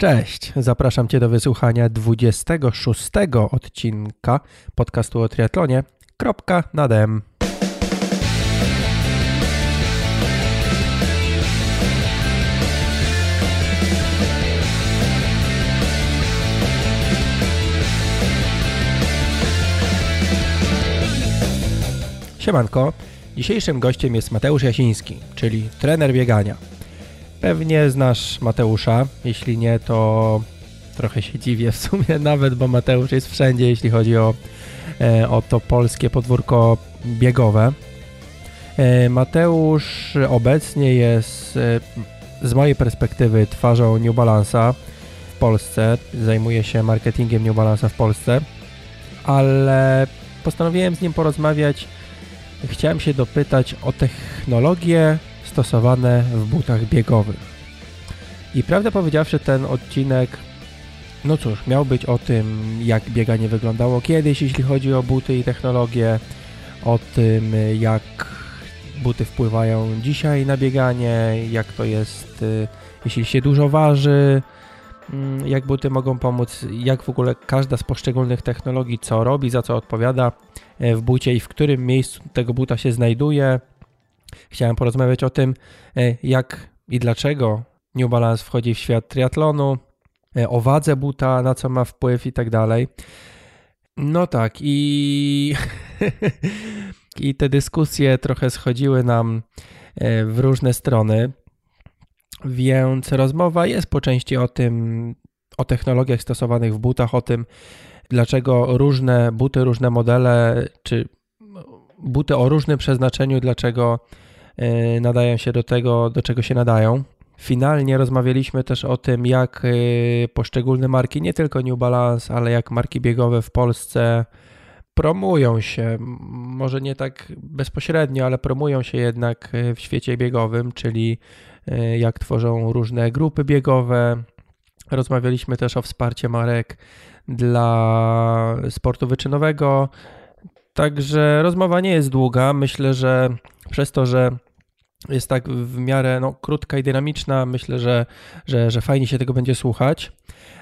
Cześć, zapraszam Cię do wysłuchania 26 odcinka podcastu o triatlonie. Kropka na dem. Siemanko, dzisiejszym gościem jest Mateusz Jasiński, czyli trener biegania. Pewnie znasz Mateusza, jeśli nie, to trochę się dziwię w sumie nawet, bo Mateusz jest wszędzie, jeśli chodzi o, e, o to polskie podwórko biegowe. E, Mateusz obecnie jest e, z mojej perspektywy twarzą New Balance'a w Polsce, zajmuje się marketingiem New Balance'a w Polsce, ale postanowiłem z nim porozmawiać. Chciałem się dopytać o technologię stosowane w butach biegowych. I prawdę powiedziawszy, ten odcinek, no cóż, miał być o tym, jak bieganie wyglądało kiedyś, jeśli chodzi o buty i technologię, o tym, jak buty wpływają dzisiaj na bieganie, jak to jest, y, jeśli się dużo waży, mm, jak buty mogą pomóc, jak w ogóle każda z poszczególnych technologii co robi, za co odpowiada e, w bucie i w którym miejscu tego buta się znajduje, Chciałem porozmawiać o tym, e, jak i dlaczego New Balance wchodzi w świat triatlonu, e, o wadze buta, na co ma wpływ i tak dalej. No tak, i, i te dyskusje trochę schodziły nam e, w różne strony, więc rozmowa jest po części o tym, o technologiach stosowanych w butach, o tym, dlaczego różne buty, różne modele, czy buty o różnym przeznaczeniu, dlaczego e, nadają się do tego, do czego się nadają. Finalnie rozmawialiśmy też o tym, jak e, poszczególne marki, nie tylko New Balance, ale jak marki biegowe w Polsce promują się, może nie tak bezpośrednio, ale promują się jednak e, w świecie biegowym, czyli jak tworzą różne grupy biegowe. Rozmawialiśmy też o wsparciu marek dla sportu wyczynowego, Także rozmowa nie jest długa. Myślę, że przez to, że jest tak w miarę no, krótka i dynamiczna, myślę, że, że, że fajnie się tego będzie słuchać.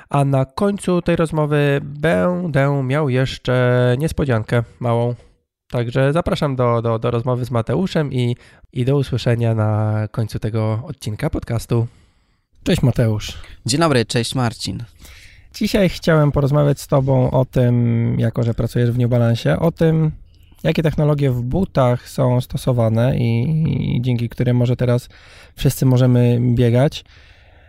A na końcu tej rozmowy będę miał jeszcze niespodziankę małą. Także zapraszam do, do, do rozmowy z Mateuszem i, i do usłyszenia na końcu tego odcinka podcastu. Cześć Mateusz. Dzień dobry, cześć Marcin. Dzisiaj chciałem porozmawiać z Tobą o tym, jako że pracujesz w New Balance, o tym, jakie technologie w butach są stosowane i, i dzięki którym może teraz wszyscy możemy biegać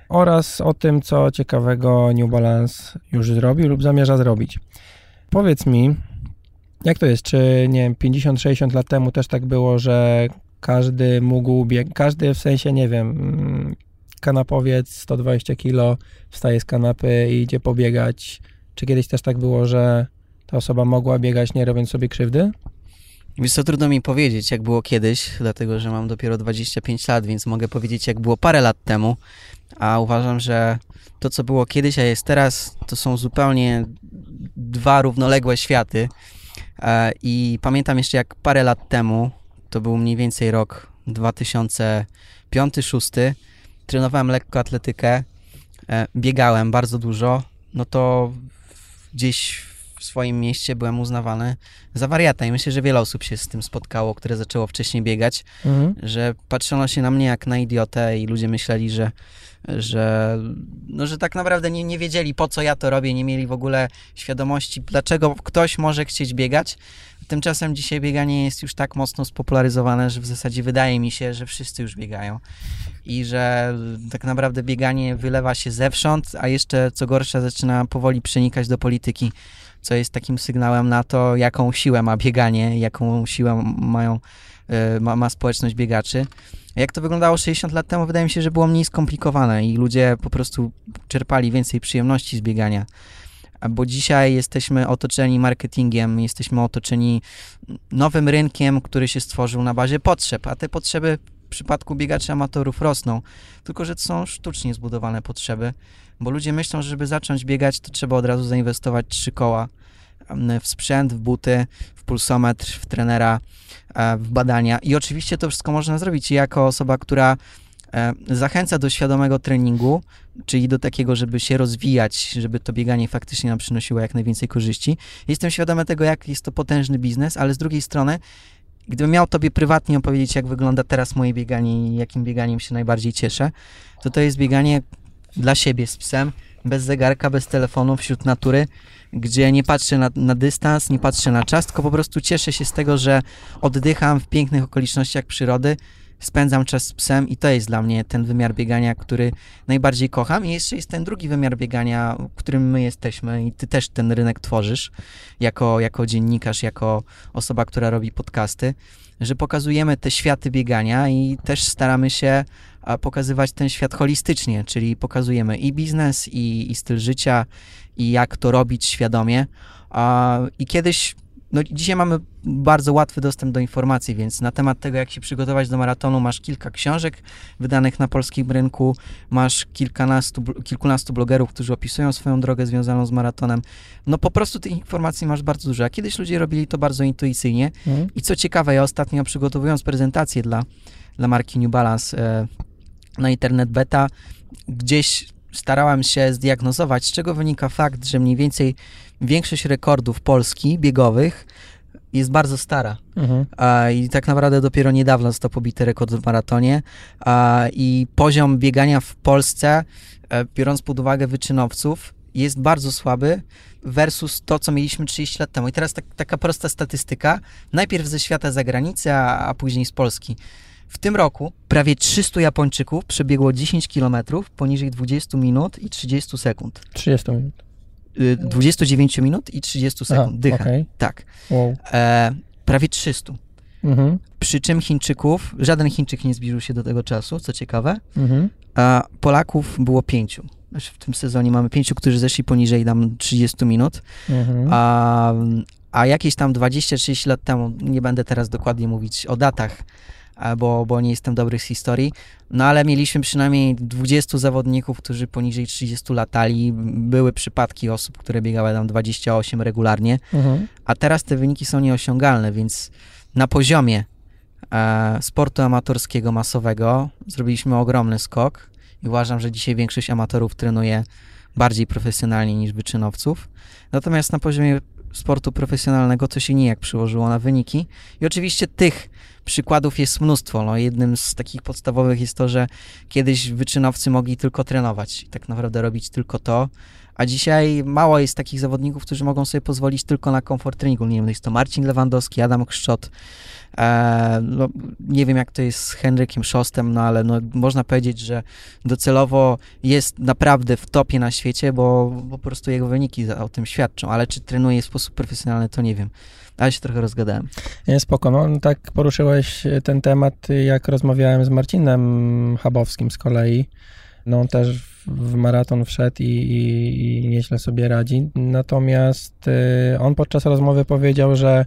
oraz o tym, co ciekawego New Balance już zrobił lub zamierza zrobić. Powiedz mi, jak to jest? Czy nie 50-60 lat temu też tak było, że każdy mógł biegać, każdy w sensie, nie wiem, kanapowiec 120 kg wstaje z kanapy i idzie pobiegać. Czy kiedyś też tak było, że ta osoba mogła biegać nie robiąc sobie krzywdy? Wiesz co, trudno mi powiedzieć, jak było kiedyś, dlatego że mam dopiero 25 lat, więc mogę powiedzieć, jak było parę lat temu, a uważam, że to, co było kiedyś, a jest teraz, to są zupełnie dwa równoległe światy. E, I pamiętam jeszcze, jak parę lat temu, to był mniej więcej rok 2005-2006, trenowałem lekko atletykę, e, biegałem bardzo dużo, no to gdzieś w swoim mieście byłem uznawany za wariata i myślę, że wiele osób się z tym spotkało, które zaczęło wcześniej biegać, mhm. że patrzono się na mnie jak na idiotę i ludzie myśleli, że że, no, że tak naprawdę nie, nie wiedzieli po co ja to robię, nie mieli w ogóle świadomości, dlaczego ktoś może chcieć biegać. Tymczasem dzisiaj bieganie jest już tak mocno spopularyzowane, że w zasadzie wydaje mi się, że wszyscy już biegają i że tak naprawdę bieganie wylewa się zewsząd, a jeszcze co gorsza zaczyna powoli przenikać do polityki, co jest takim sygnałem na to, jaką siłę ma bieganie, jaką siłę mają, e, ma, ma społeczność biegaczy. Jak to wyglądało 60 lat temu, wydaje mi się, że było mniej skomplikowane i ludzie po prostu czerpali więcej przyjemności z biegania. Bo dzisiaj jesteśmy otoczeni marketingiem, jesteśmy otoczeni nowym rynkiem, który się stworzył na bazie potrzeb, a te potrzeby w przypadku biegaczy amatorów rosną. Tylko, że to są sztucznie zbudowane potrzeby, bo ludzie myślą, że żeby zacząć biegać, to trzeba od razu zainwestować trzy koła w sprzęt, w buty, w pulsometr, w trenera, e, w badania. I oczywiście to wszystko można zrobić jako osoba, która e, zachęca do świadomego treningu, czyli do takiego, żeby się rozwijać, żeby to bieganie faktycznie nam przynosiło jak najwięcej korzyści. Jestem świadomy tego, jak jest to potężny biznes, ale z drugiej strony, gdybym miał tobie prywatnie opowiedzieć, jak wygląda teraz moje bieganie i jakim bieganiem się najbardziej cieszę, to to jest bieganie dla siebie z psem, bez zegarka, bez telefonu, wśród natury, gdzie nie patrzę na, na dystans, nie patrzę na czas, tylko po prostu cieszę się z tego, że oddycham w pięknych okolicznościach przyrody, spędzam czas z psem i to jest dla mnie ten wymiar biegania, który najbardziej kocham. I jeszcze jest ten drugi wymiar biegania, którym my jesteśmy i ty też ten rynek tworzysz jako, jako dziennikarz, jako osoba, która robi podcasty, że pokazujemy te światy biegania i też staramy się pokazywać ten świat holistycznie, czyli pokazujemy i biznes, i, i styl życia, i jak to robić świadomie. I kiedyś no dzisiaj mamy bardzo łatwy dostęp do informacji, więc na temat tego, jak się przygotować do maratonu, masz kilka książek wydanych na polskim rynku, masz kilkanastu, kilkunastu blogerów, którzy opisują swoją drogę związaną z maratonem. No po prostu tych informacji masz bardzo dużo. A kiedyś ludzie robili to bardzo intuicyjnie. Mhm. I co ciekawe, ja ostatnio przygotowując prezentację dla, dla marki New Balance e, na Internet Beta, gdzieś starałem się zdiagnozować, z czego wynika fakt, że mniej więcej większość rekordów Polski biegowych jest bardzo stara. Mhm. A, I tak naprawdę dopiero niedawno został pobity rekord w maratonie. A, I poziom biegania w Polsce, e, biorąc pod uwagę wyczynowców, jest bardzo słaby versus to, co mieliśmy 30 lat temu. I teraz tak, taka prosta statystyka. Najpierw ze świata zagranicy, a, a później z Polski. W tym roku prawie 300 Japończyków przebiegło 10 km poniżej 20 minut i 30 sekund. 30 minut. 29 minut i 30 sekund. Aha, dycha. Okay. Tak. Wow. E, prawie 300. Mhm. Przy czym Chińczyków, żaden Chińczyk nie zbliżył się do tego czasu, co ciekawe. Mhm. A Polaków było pięciu. Znaczy w tym sezonie mamy pięciu, którzy zeszli poniżej tam 30 minut. Mhm. A, a jakieś tam 20-30 lat temu, nie będę teraz dokładnie mówić o datach, bo, bo nie jestem dobry z historii. No ale mieliśmy przynajmniej 20 zawodników, którzy poniżej 30 latali. Były przypadki osób, które biegały tam 28 regularnie, mhm. a teraz te wyniki są nieosiągalne, więc na poziomie e, sportu amatorskiego masowego zrobiliśmy ogromny skok i uważam, że dzisiaj większość amatorów trenuje bardziej profesjonalnie niż wyczynowców. Natomiast na poziomie sportu profesjonalnego to się nijak przyłożyło na wyniki. I oczywiście tych przykładów jest mnóstwo. No, jednym z takich podstawowych jest to, że kiedyś wyczynowcy mogli tylko trenować i tak naprawdę robić tylko to, a dzisiaj mało jest takich zawodników, którzy mogą sobie pozwolić tylko na komfort treningu. Nie wiem, jest to Marcin Lewandowski, Adam Krzczot, e, no, nie wiem jak to jest z Henrykiem Szostem, no ale no, można powiedzieć, że docelowo jest naprawdę w topie na świecie, bo, bo po prostu jego wyniki o tym świadczą, ale czy trenuje w sposób profesjonalny, to nie wiem. Ale się trochę rozgadałem. Nie, spoko. No, tak poruszyłeś ten temat, jak rozmawiałem z Marcinem Chabowskim z kolei. No, on też w maraton wszedł i, i, i nieźle sobie radzi. Natomiast on podczas rozmowy powiedział, że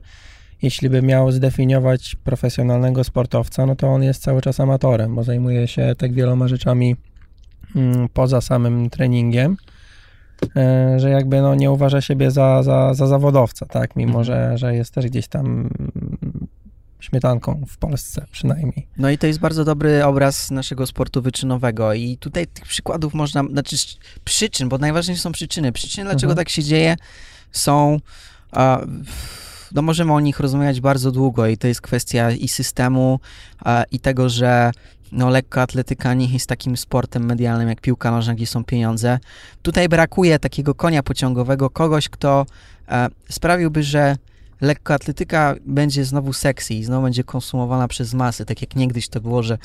jeśli by miał zdefiniować profesjonalnego sportowca, no to on jest cały czas amatorem, bo zajmuje się tak wieloma rzeczami mm, poza samym treningiem. E, że jakby no, nie uważa siebie za, za, za zawodowca, tak, mimo mhm. że, że jest też gdzieś tam śmietanką w Polsce przynajmniej. No i to jest bardzo dobry obraz naszego sportu wyczynowego i tutaj tych przykładów można, znaczy przyczyn, bo najważniejsze są przyczyny. Przyczyny, dlaczego mhm. tak się dzieje, są... A, no możemy o nich rozmawiać bardzo długo i to jest kwestia i systemu, a, i tego, że no, lekkoatletyka nie jest takim sportem medialnym jak piłka nożna, gdzie są pieniądze. Tutaj brakuje takiego konia pociągowego, kogoś, kto e, sprawiłby, że lekkoatletyka będzie znowu sexy i znowu będzie konsumowana przez masy, tak jak niegdyś to było, że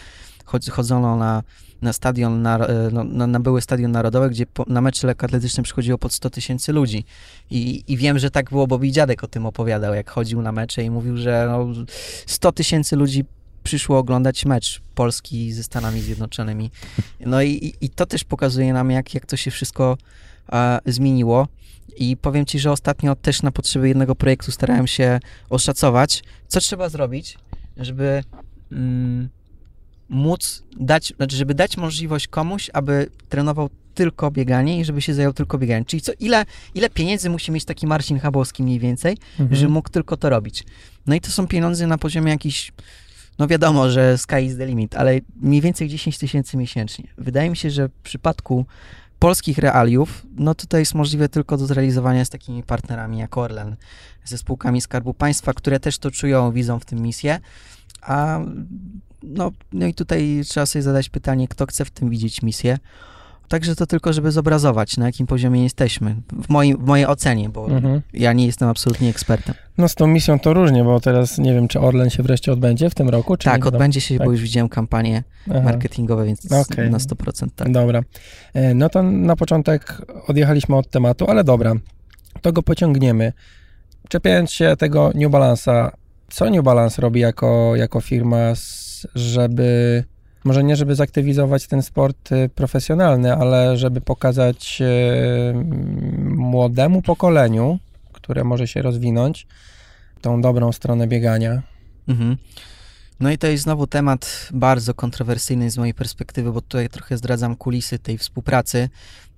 chodzono na, na stadion, na, e, no, na, na były stadion narodowy, gdzie po, na mecze lekkoatletyczne przychodziło pod 100 tysięcy ludzi. I, I wiem, że tak było, bo dziadek o tym opowiadał, jak chodził na mecze i mówił, że no, 100 tysięcy ludzi przyszło oglądać mecz Polski ze Stanami Zjednoczonymi. No i, i to też pokazuje nam, jak, jak to się wszystko a, zmieniło. I powiem Ci, że ostatnio też na potrzeby jednego projektu starałem się oszacować, co trzeba zrobić, żeby mm, móc dać, znaczy, żeby dać możliwość komuś, aby trenował tylko bieganie i żeby się zajął tylko bieganiem. Czyli co, ile, ile pieniędzy musi mieć taki Marcin Chabowski mniej więcej, mhm. żeby mógł tylko to robić. No i to są pieniądze na poziomie jakichś no wiadomo, że sky is the limit, ale mniej więcej 10 tysięcy miesięcznie. Wydaje mi się, że w przypadku polskich realiów, no tutaj jest możliwe tylko do zrealizowania z takimi partnerami jak Orlen, ze spółkami Skarbu Państwa, które też to czują, widzą w tym misję, a no, no i tutaj trzeba sobie zadać pytanie, kto chce w tym widzieć misję. Także to tylko, żeby zobrazować, na jakim poziomie jesteśmy. W, moim, w mojej ocenie, bo Mhm. ja nie jestem absolutnie ekspertem. No z tą misją to różnie, bo teraz nie wiem, czy Orlen się wreszcie odbędzie w tym roku, czy tak, odbędzie się, Tak. bo już widziałem kampanie Aha. marketingowe, więc Okej. na 100% tak. Dobra. E, No to na początek odjechaliśmy od tematu, ale dobra, to go pociągniemy. Czepiając się tego New Balance'a, co New Balance robi jako, jako firma, żeby, może nie żeby zaktywizować ten sport y, profesjonalny, ale żeby pokazać m, młodemu pokoleniu, które może się rozwinąć, tą dobrą stronę biegania. Mhm. No i to jest znowu temat bardzo kontrowersyjny z mojej perspektywy, bo tutaj trochę zdradzam kulisy tej współpracy.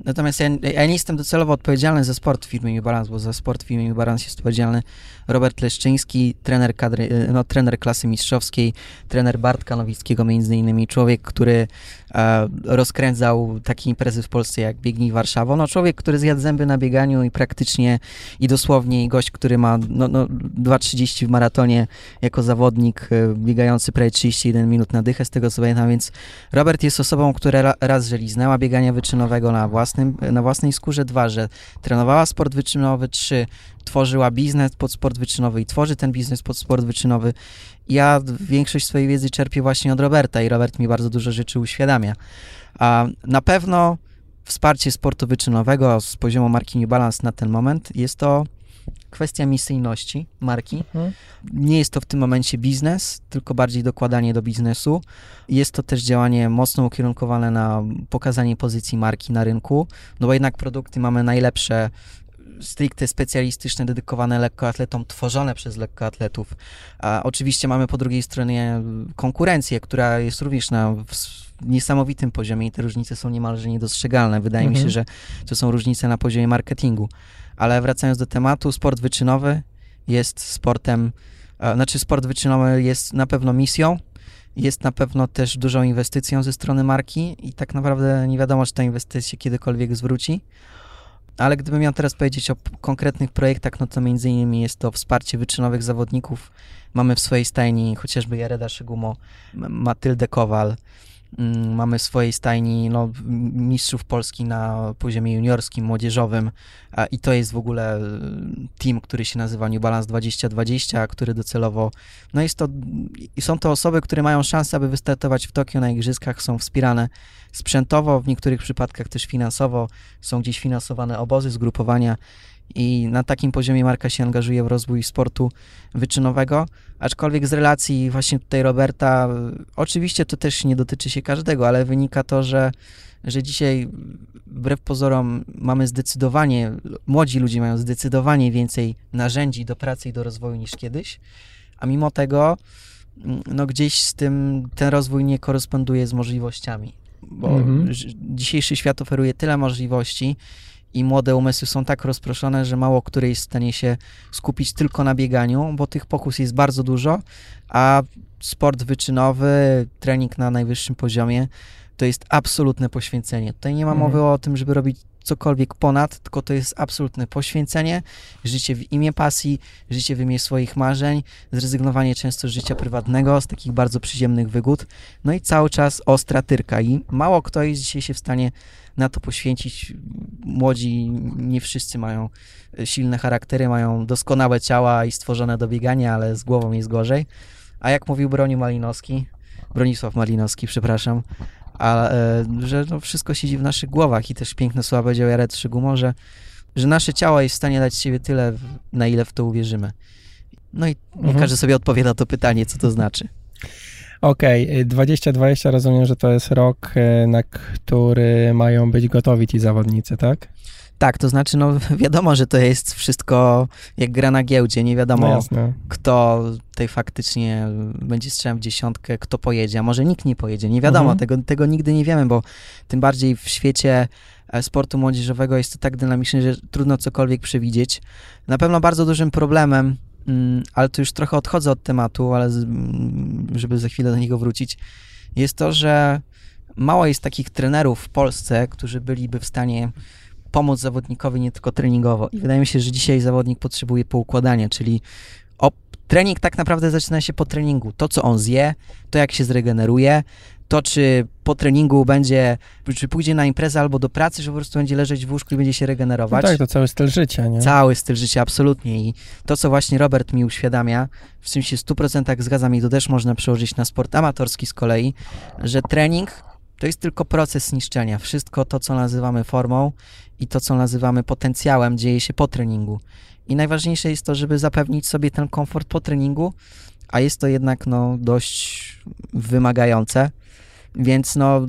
Natomiast ja, ja nie jestem docelowo odpowiedzialny za sport w firmie New Balance, bo za sport w firmie New Balance jest odpowiedzialny Robert Leszczyński, trener, kadry, no, trener klasy mistrzowskiej, trener Bartka Nowickiego między innymi, człowiek, który e, rozkręcał takie imprezy w Polsce jak Biegnij Warszawa. No człowiek, który zjadł zęby na bieganiu i praktycznie i dosłownie i gość, który ma no, no, 2,30 w maratonie jako zawodnik e, biegający prawie 31 minut na dychę, z tego co pamiętam, więc Robert jest osobą, która ra, raz, że liznęła biegania wyczynowego na, własnym, na własnej skórze, dwa, że trenowała sport wyczynowy, trzy, tworzyła biznes pod sport wyczynowy i tworzy ten biznes pod sport wyczynowy. Ja większość swojej wiedzy czerpię właśnie od Roberta i Robert mi bardzo dużo rzeczy uświadamia. A na pewno wsparcie sportu wyczynowego z poziomu marki New Balance na ten moment jest to kwestia misyjności marki. Nie jest to w tym momencie biznes, tylko bardziej dokładanie do biznesu. Jest to też działanie mocno ukierunkowane na pokazanie pozycji marki na rynku, no bo jednak produkty mamy najlepsze, stricte specjalistyczne, dedykowane lekkoatletom, tworzone przez lekkoatletów. A oczywiście mamy po drugiej stronie konkurencję, która jest również na niesamowitym poziomie i te różnice są niemalże niedostrzegalne. Wydaje mi Mhm. się, że to są różnice na poziomie marketingu. Ale wracając do tematu, sport wyczynowy jest sportem, e, znaczy sport wyczynowy jest na pewno misją, jest na pewno też dużą inwestycją ze strony marki i tak naprawdę nie wiadomo, czy ta inwestycja kiedykolwiek zwróci. Ale gdybym miał teraz powiedzieć o konkretnych projektach, no to między innymi jest to wsparcie wyczynowych zawodników. Mamy w swojej stajni chociażby Jareda Szygumo, Matyldę Kowal, Mamy w swojej stajni no, mistrzów Polski na poziomie juniorskim, młodzieżowym i to jest w ogóle y, team, który się nazywa New Balance 2020, który docelowo, no jest to, są to osoby, które mają szansę, aby wystartować w Tokio na igrzyskach, są wspierane sprzętowo, w niektórych przypadkach też finansowo, są gdzieś finansowane obozy, zgrupowania i na takim poziomie marka się angażuje w rozwój sportu wyczynowego, aczkolwiek z relacji właśnie tutaj Roberta, oczywiście to też nie dotyczy się każdego, ale wynika to, że, że dzisiaj wbrew pozorom mamy zdecydowanie, młodzi ludzie mają zdecydowanie więcej narzędzi do pracy i do rozwoju niż kiedyś, a mimo tego no gdzieś z tym ten rozwój nie koresponduje z możliwościami, bo Mhm. dzisiejszy świat oferuje tyle możliwości i młode umysły są tak rozproszone, że mało który jest w stanie się skupić tylko na bieganiu, bo tych pokus jest bardzo dużo, a sport wyczynowy, trening na najwyższym poziomie to jest absolutne poświęcenie. Tutaj nie ma Mhm. mowy o tym, żeby robić cokolwiek ponad, tylko to jest absolutne poświęcenie, życie w imię pasji, życie w imię swoich marzeń, zrezygnowanie często z życia prywatnego, z takich bardzo przyziemnych wygód, no i cały czas ostra tyrka i mało kto jest dzisiaj się w stanie na to poświęcić. Młodzi nie wszyscy mają silne charaktery, mają doskonałe ciała i stworzone do biegania, ale z głową jest gorzej. A jak mówił Broniu Malinowski, Bronisław Malinowski, przepraszam, a, e, że no wszystko siedzi w naszych głowach i też piękne słowa powiedział Jared Szygumo, że, że nasze ciało jest w stanie dać siebie tyle, na ile w to uwierzymy. No i Mhm. każdy sobie odpowie na to pytanie, co to znaczy. Okej, y, 2020 rozumiem, że to jest rok, y, na który mają być gotowi ci zawodnicy, tak? Tak, to znaczy, no wiadomo, że to jest wszystko jak gra na giełdzie, nie wiadomo No kto tutaj faktycznie będzie strzałem w dziesiątkę, kto pojedzie, a może nikt nie pojedzie, nie wiadomo, Mhm. tego, tego nigdy nie wiemy, bo tym bardziej w świecie e, sportu młodzieżowego jest to tak dynamiczne, że trudno cokolwiek przewidzieć. Na pewno bardzo dużym problemem ale to już trochę odchodzę od tematu, ale mm, żeby za chwilę do niego wrócić, jest to, że mało jest takich trenerów w Polsce, którzy byliby w stanie pomóc zawodnikowi nie tylko treningowo. I wydaje mi się, że dzisiaj zawodnik potrzebuje poukładania, czyli trening tak naprawdę zaczyna się po treningu. To, co on zje, to jak się zregeneruje, to czy po treningu będzie, czy pójdzie na imprezę albo do pracy, że po prostu będzie leżeć w łóżku i będzie się regenerować. No tak, to cały styl życia, nie? Cały styl życia, absolutnie. I to, co właśnie Robert mi uświadamia, w czym się w 100% zgadzam i to też można przełożyć na sport amatorski z kolei, że trening to jest tylko proces niszczenia. Wszystko to, co nazywamy formą i to, co nazywamy potencjałem, dzieje się po treningu. I najważniejsze jest to, żeby zapewnić sobie ten komfort po treningu, a jest to jednak no, dość wymagające. Więc no,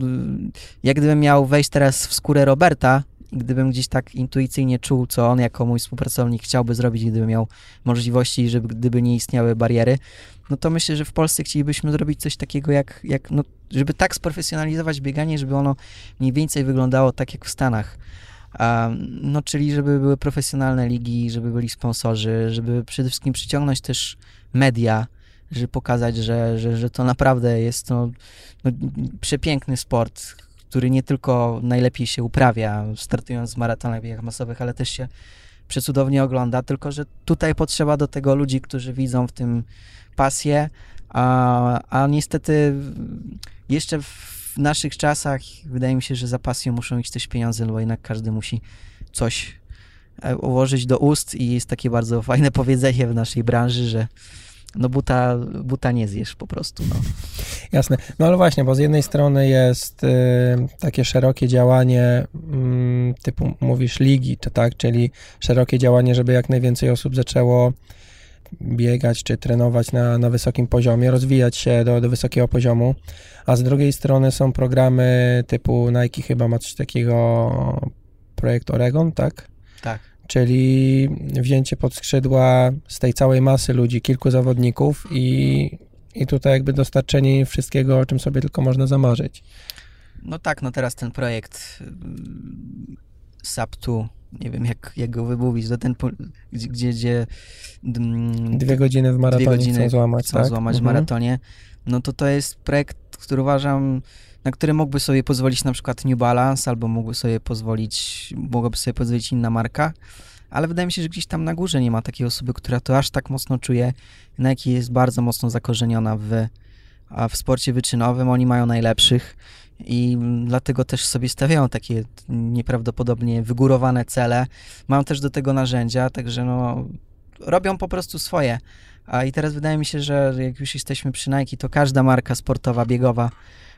jak gdybym miał wejść teraz w skórę Roberta, gdybym gdzieś tak intuicyjnie czuł, co on jako mój współpracownik chciałby zrobić, gdyby miał możliwości, żeby gdyby nie istniały bariery, no to myślę, że w Polsce chcielibyśmy zrobić coś takiego jak, jak no, żeby tak sprofesjonalizować bieganie, żeby ono mniej więcej wyglądało tak jak w Stanach. Um, no, czyli żeby były profesjonalne ligi, żeby byli sponsorzy, żeby przede wszystkim przyciągnąć też media, żeby pokazać, że, że, że to naprawdę jest to no, przepiękny sport, który nie tylko najlepiej się uprawia, startując w maratonach, biegach masowych, ale też się przecudownie ogląda, tylko że tutaj potrzeba do tego ludzi, którzy widzą w tym pasję, a, a niestety jeszcze w naszych czasach wydaje mi się, że za pasją muszą iść też pieniądze, no bo jednak każdy musi coś e, ułożyć do ust i jest takie bardzo fajne powiedzenie w naszej branży, że no buta, buta nie zjesz po prostu. No. Jasne. No ale właśnie, bo z jednej strony jest y, takie szerokie działanie, y, typu mówisz ligi, czy tak, czyli szerokie działanie, żeby jak najwięcej osób zaczęło biegać czy trenować na, na wysokim poziomie, rozwijać się do, do wysokiego poziomu, a z drugiej strony są programy typu Nike chyba ma coś takiego, projekt Oregon, tak? Tak. Czyli wzięcie pod skrzydła z tej całej masy ludzi, kilku zawodników i, i tutaj jakby dostarczenie wszystkiego, o czym sobie tylko można zamarzyć. No tak, no teraz ten projekt mm, SAP2 nie wiem jak, jak go wymówić, do ten, gdzie, gdzie, gdzie mm, dwie godziny w maratonie dwie godziny chcą złamać, chcą tak? złamać mhm. w maratonie, no to to jest projekt, który uważam, na który mógłby sobie pozwolić na przykład New Balance, albo mógłby sobie pozwolić, mogłaby sobie pozwolić inna marka, ale wydaje mi się, że gdzieś tam na górze nie ma takiej osoby, która to aż tak mocno czuje, jakiej jest bardzo mocno zakorzeniona w, w sporcie wyczynowym, oni mają najlepszych i dlatego też sobie stawiają takie nieprawdopodobnie wygórowane cele. Mają też do tego narzędzia, także no, robią po prostu swoje. A i teraz wydaje mi się, że jak już jesteśmy przy Nike, to każda marka sportowa, biegowa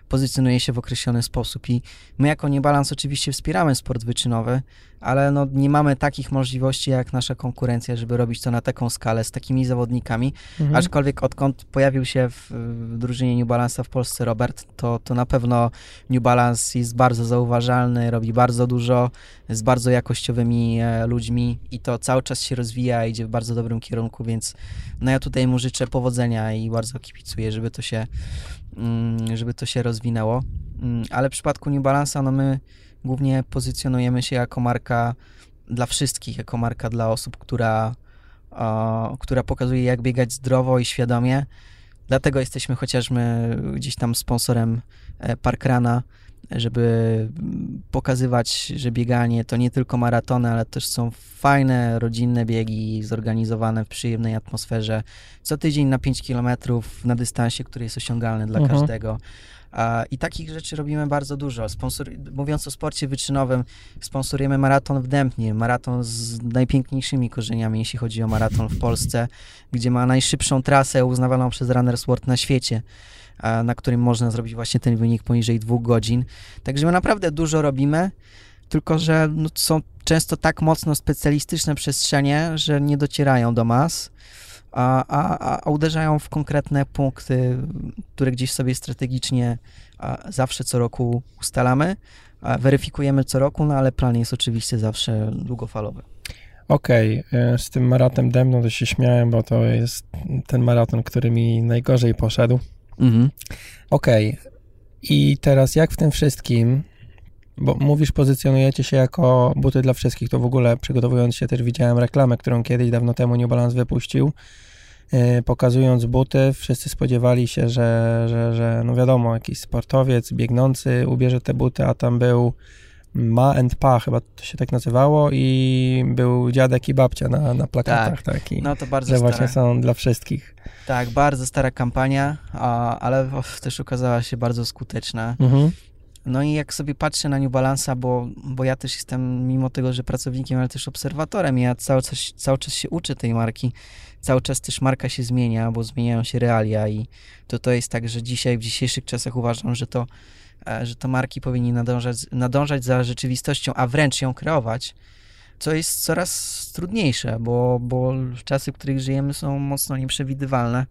pozycjonuje się w określony sposób i my jako Niebalans oczywiście wspieramy sport wyczynowy, ale no nie mamy takich możliwości jak nasza konkurencja, żeby robić to na taką skalę z takimi zawodnikami, mhm. aczkolwiek odkąd pojawił się w, w drużynie New Balance'a w Polsce Robert, to, to na pewno New Balance jest bardzo zauważalny, robi bardzo dużo z bardzo jakościowymi e, ludźmi i to cały czas się rozwija, idzie w bardzo dobrym kierunku, więc no ja tutaj mu życzę powodzenia i bardzo kibicuję, żeby to się, żeby to się rozwinęło. Mm, ale w przypadku New Balance'a, no my głównie pozycjonujemy się jako marka dla wszystkich, jako marka dla osób, która, która pokazuje, jak biegać zdrowo i świadomie. Dlatego jesteśmy chociażby gdzieś tam sponsorem e, Parkrana, żeby pokazywać, że bieganie to nie tylko maratony, ale też są fajne, rodzinne biegi zorganizowane w przyjemnej atmosferze. Co tydzień na 5 km na dystansie, który jest osiągalny dla mhm. każdego. I takich rzeczy robimy bardzo dużo. Sponsor, mówiąc o sporcie wyczynowym, sponsorujemy maraton w Dębnie, maraton z najpiękniejszymi korzeniami, jeśli chodzi o maraton w Polsce, gdzie ma najszybszą trasę uznawaną przez Runners World na świecie na którym można zrobić właśnie ten wynik poniżej dwóch godzin. Także my naprawdę dużo robimy, tylko że no, są często tak mocno specjalistyczne przestrzenie, że nie docierają do mas a, a, a uderzają w konkretne punkty, które gdzieś sobie strategicznie zawsze co roku ustalamy, weryfikujemy co roku, no ale plan jest oczywiście zawsze długofalowy. Okej, okay. E, z tym maratonem Demno to się śmiałem, bo to jest ten maraton, który mi najgorzej poszedł. Mhm. Okej. Okay. I teraz jak w tym wszystkim bo mówisz, pozycjonujecie się jako buty dla wszystkich, to w ogóle przygotowując się też widziałem reklamę, którą kiedyś dawno temu New Balance wypuścił, yy, pokazując buty, wszyscy spodziewali się, że, że, że no wiadomo, jakiś sportowiec biegnący ubierze te buty, a tam był Ma and Pa, chyba to się tak nazywało i był dziadek i babcia na, na plakatach, tak, tak i, No to bardzo że stare. właśnie są dla wszystkich. Tak, bardzo stara kampania, a, ale też okazała się bardzo skuteczna. Mhm. No i jak sobie patrzę na New Balance'a, bo, bo ja też jestem, mimo tego, że pracownikiem, ale też obserwatorem, ja cały czas, cały czas się uczę tej marki, cały czas też marka się zmienia, bo zmieniają się realia i to to jest tak, że dzisiaj, w dzisiejszych czasach uważam, że to, że to marki powinni nadążać, nadążać za rzeczywistością, a wręcz ją kreować, co jest coraz trudniejsze, bo, bo czasy, w których żyjemy są mocno nieprzewidywalne.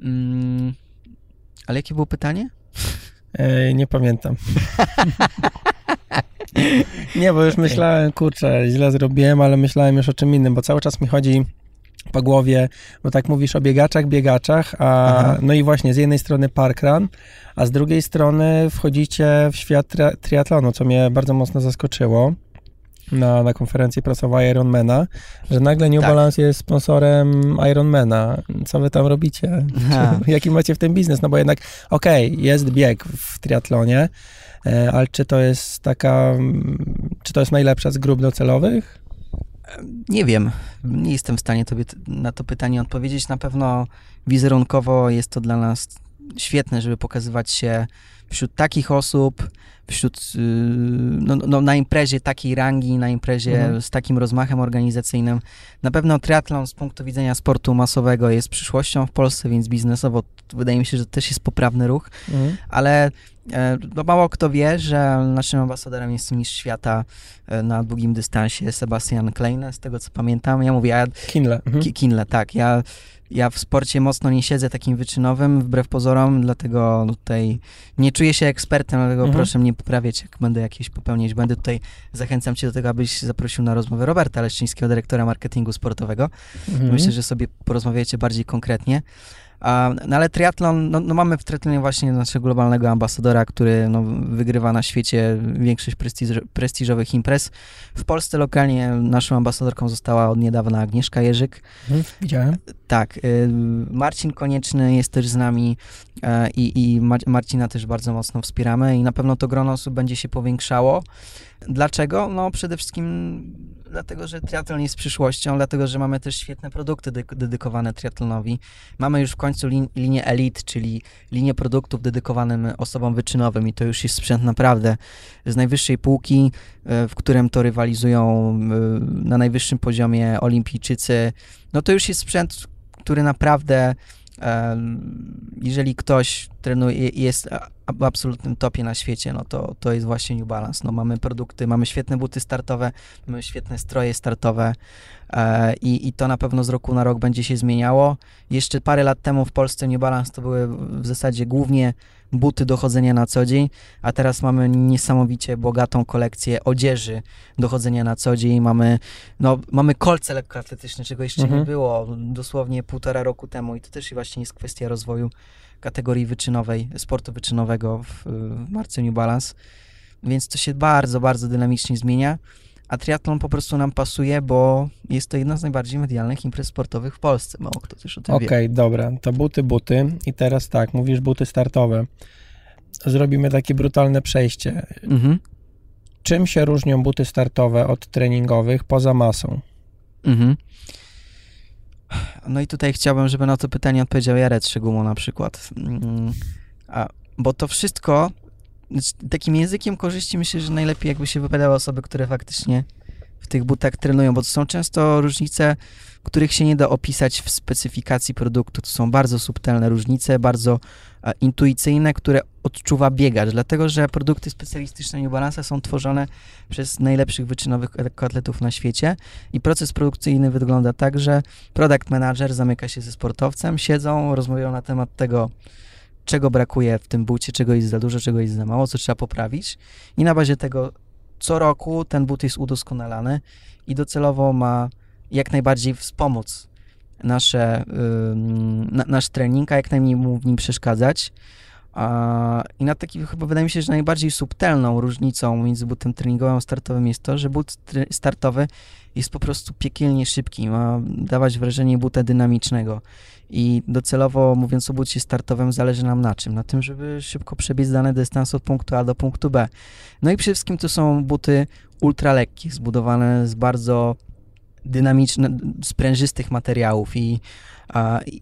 Mm, ale jakie było pytanie? Ej, nie pamiętam. nie, bo już myślałem, kurczę, źle zrobiłem, ale myślałem już o czym innym, bo cały czas mi chodzi po głowie, bo tak mówisz o biegaczach, biegaczach, a Aha. no i właśnie z jednej strony parkrun, a z drugiej strony wchodzicie w świat tri- triatlonu, co mnie bardzo mocno zaskoczyło na, na konferencji prasowej Ironmana, że nagle New Tak. Balance jest sponsorem Ironmana. Co wy tam robicie? Czy, jaki macie w tym biznes? No bo jednak, okej, jest bieg w triatlonie, e, ale czy to jest taka, czy to jest najlepsza z grup docelowych? Nie wiem, nie jestem w stanie tobie na to pytanie odpowiedzieć. Na pewno wizerunkowo jest to dla nas świetne, żeby pokazywać się wśród takich osób, wśród, yy, no, no, na imprezie takiej rangi, na imprezie Mhm. z takim rozmachem organizacyjnym. Na pewno triatlon z punktu widzenia sportu masowego jest przyszłością w Polsce, więc biznesowo wydaje mi się, że to też jest poprawny ruch Mhm. ale no mało kto wie, że naszym ambasadorem jest mistrz świata e, na długim dystansie Sebastian Klein, z tego co pamiętam. Ja mówię, ja, Kinle. Mhm. Ki- Kinle, tak, ja, ja w sporcie mocno nie siedzę takim wyczynowym, wbrew pozorom, dlatego tutaj nie czuję się ekspertem, dlatego Mhm. proszę mnie poprawiać, jak będę jakieś popełniać błędy. Tutaj zachęcam cię do tego, abyś zaprosił na rozmowę Roberta Leszczyńskiego, dyrektora marketingu sportowego. Mhm. Myślę, że sobie porozmawiacie bardziej konkretnie. No ale triatlon, no, no mamy w triatlonie właśnie naszego globalnego ambasadora, który no, wygrywa na świecie większość prestiż, prestiżowych imprez. W Polsce lokalnie naszą ambasadorką została od niedawna Agnieszka Jerzyk. Mhm. Widziałem. Tak, y, Marcin Konieczny jest też z nami e, i, i Mar- Marcina też bardzo mocno wspieramy i na pewno to grono osób będzie się powiększało. Dlaczego? No przede wszystkim dlatego, że triatlon jest przyszłością, dlatego, że mamy też świetne produkty dy- dedykowane triatlonowi. Mamy już w końcu lin- linię Elite, czyli linię produktów dedykowanym osobom wyczynowym i to już jest sprzęt naprawdę z najwyższej półki, e, w którym to rywalizują e, na najwyższym poziomie olimpijczycy. No to już jest sprzęt, który naprawdę jeżeli ktoś trenuje, jest a- w absolutnym topie na świecie, no to, to jest właśnie New Balance. No mamy produkty, mamy świetne buty startowe, mamy świetne stroje startowe e, i, i to na pewno z roku na rok będzie się zmieniało. Jeszcze parę lat temu w Polsce New Balance to były w zasadzie głównie buty do chodzenia na co dzień, a teraz mamy niesamowicie bogatą kolekcję odzieży do chodzenia na co dzień. Mamy, no, mamy kolce lekkoatletyczne, czego jeszcze Mhm. nie było dosłownie półtora roku temu i to też właśnie jest kwestia rozwoju kategorii wyczynowej, sportu wyczynowego w, w marce New Balance. Więc to się bardzo, bardzo dynamicznie zmienia. A triatlon po prostu nam pasuje, bo jest to jedna z najbardziej medialnych imprez sportowych w Polsce. Mało kto też o tym Okej, wie. dobra, to buty, buty. I teraz tak, mówisz buty startowe. Zrobimy takie brutalne przejście. Mhm. Czym się różnią buty startowe od treningowych poza masą? Mhm. No i tutaj chciałbym, żeby na to pytanie odpowiedział Jarek Szegumo na przykład. Mm, A, bo to wszystko, takim językiem korzyści myślę, że najlepiej jakby się wypowiadały osoby, które faktycznie w tych butach trenują, bo to są często różnice, których się nie da opisać w specyfikacji produktu. To są bardzo subtelne różnice, bardzo e, intuicyjne, które odczuwa biegacz, dlatego że produkty specjalistyczne New Balance są tworzone przez najlepszych wyczynowych lekkoatletów na świecie i proces produkcyjny wygląda tak, że product manager zamyka się ze sportowcem, siedzą, rozmawiają na temat tego, czego brakuje w tym bucie, czego jest za dużo, czego jest za mało, co trzeba poprawić i na bazie tego co roku ten but jest udoskonalany i docelowo ma jak najbardziej wspomóc nasze, ym, na, nasz trening, a jak najmniej mu w nim przeszkadzać. I na taki chyba wydaje mi się, że najbardziej subtelną różnicą między butem treningowym a startowym jest to, że but startowy jest po prostu piekielnie szybki, ma dawać wrażenie buta dynamicznego. I docelowo, mówiąc o bucie startowym, zależy nam na czym? Na tym, żeby szybko przebiec dany dystans od punktu A do punktu B. No i przede wszystkim to są buty ultralekkie, zbudowane z bardzo dynamicznych, sprężystych materiałów i,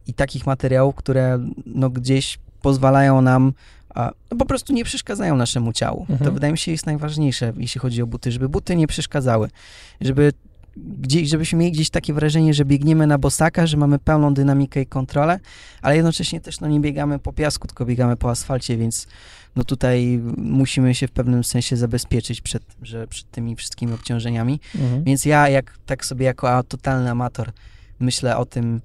i takich materiałów, które no, gdzieś pozwalają nam, no, po prostu nie przeszkadzają naszemu ciału. Mhm. To wydaje mi się jest najważniejsze, jeśli chodzi o buty, żeby buty nie przeszkadzały, żeby gdzieś, żebyśmy mieli gdzieś takie wrażenie, że biegniemy na bosaka, że mamy pełną dynamikę i kontrolę, ale jednocześnie też no, nie biegamy po piasku, tylko biegamy po asfalcie, więc no tutaj musimy się w pewnym sensie zabezpieczyć przed, że, przed tymi wszystkimi obciążeniami. Mhm. Więc ja jak tak sobie jako totalny amator myślę o tym,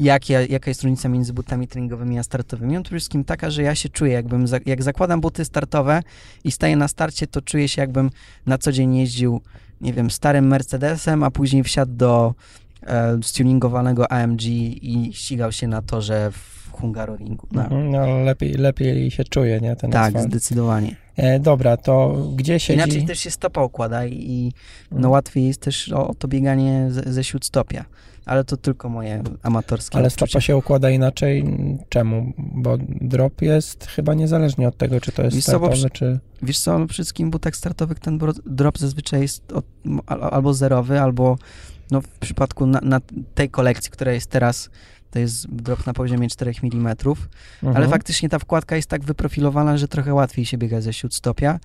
jak ja, jaka jest różnica między butami treningowymi a startowymi. On przede wszystkim taka, że ja się czuję, jakbym, za, jak zakładam buty startowe i staję na starcie, to czuję się jakbym na co dzień jeździł, nie wiem, starym Mercedesem, a później wsiadł do e, stuningowanego AMG i ścigał się na torze w Hungaroringu. No, mhm, no lepiej, lepiej się czuje, nie? Ten tak, asfalt. zdecydowanie. E, dobra, to gdzie siedzi... Inaczej też się stopa układa i no, mhm. łatwiej jest też o, o to bieganie ze, ze śródstopia ale to tylko moje amatorskie Ale odczucie. stopa się układa inaczej. Czemu? Bo drop jest chyba niezależnie od tego, czy to jest wiesz startowy, co, czy... Wiesz co, no, przede wszystkim butach startowych ten drop zazwyczaj jest od, albo zerowy, albo no, w przypadku na, na, tej kolekcji, która jest teraz, to jest drop na poziomie 4 mm, mhm. ale faktycznie ta wkładka jest tak wyprofilowana, że trochę łatwiej się biega ze śródstopia.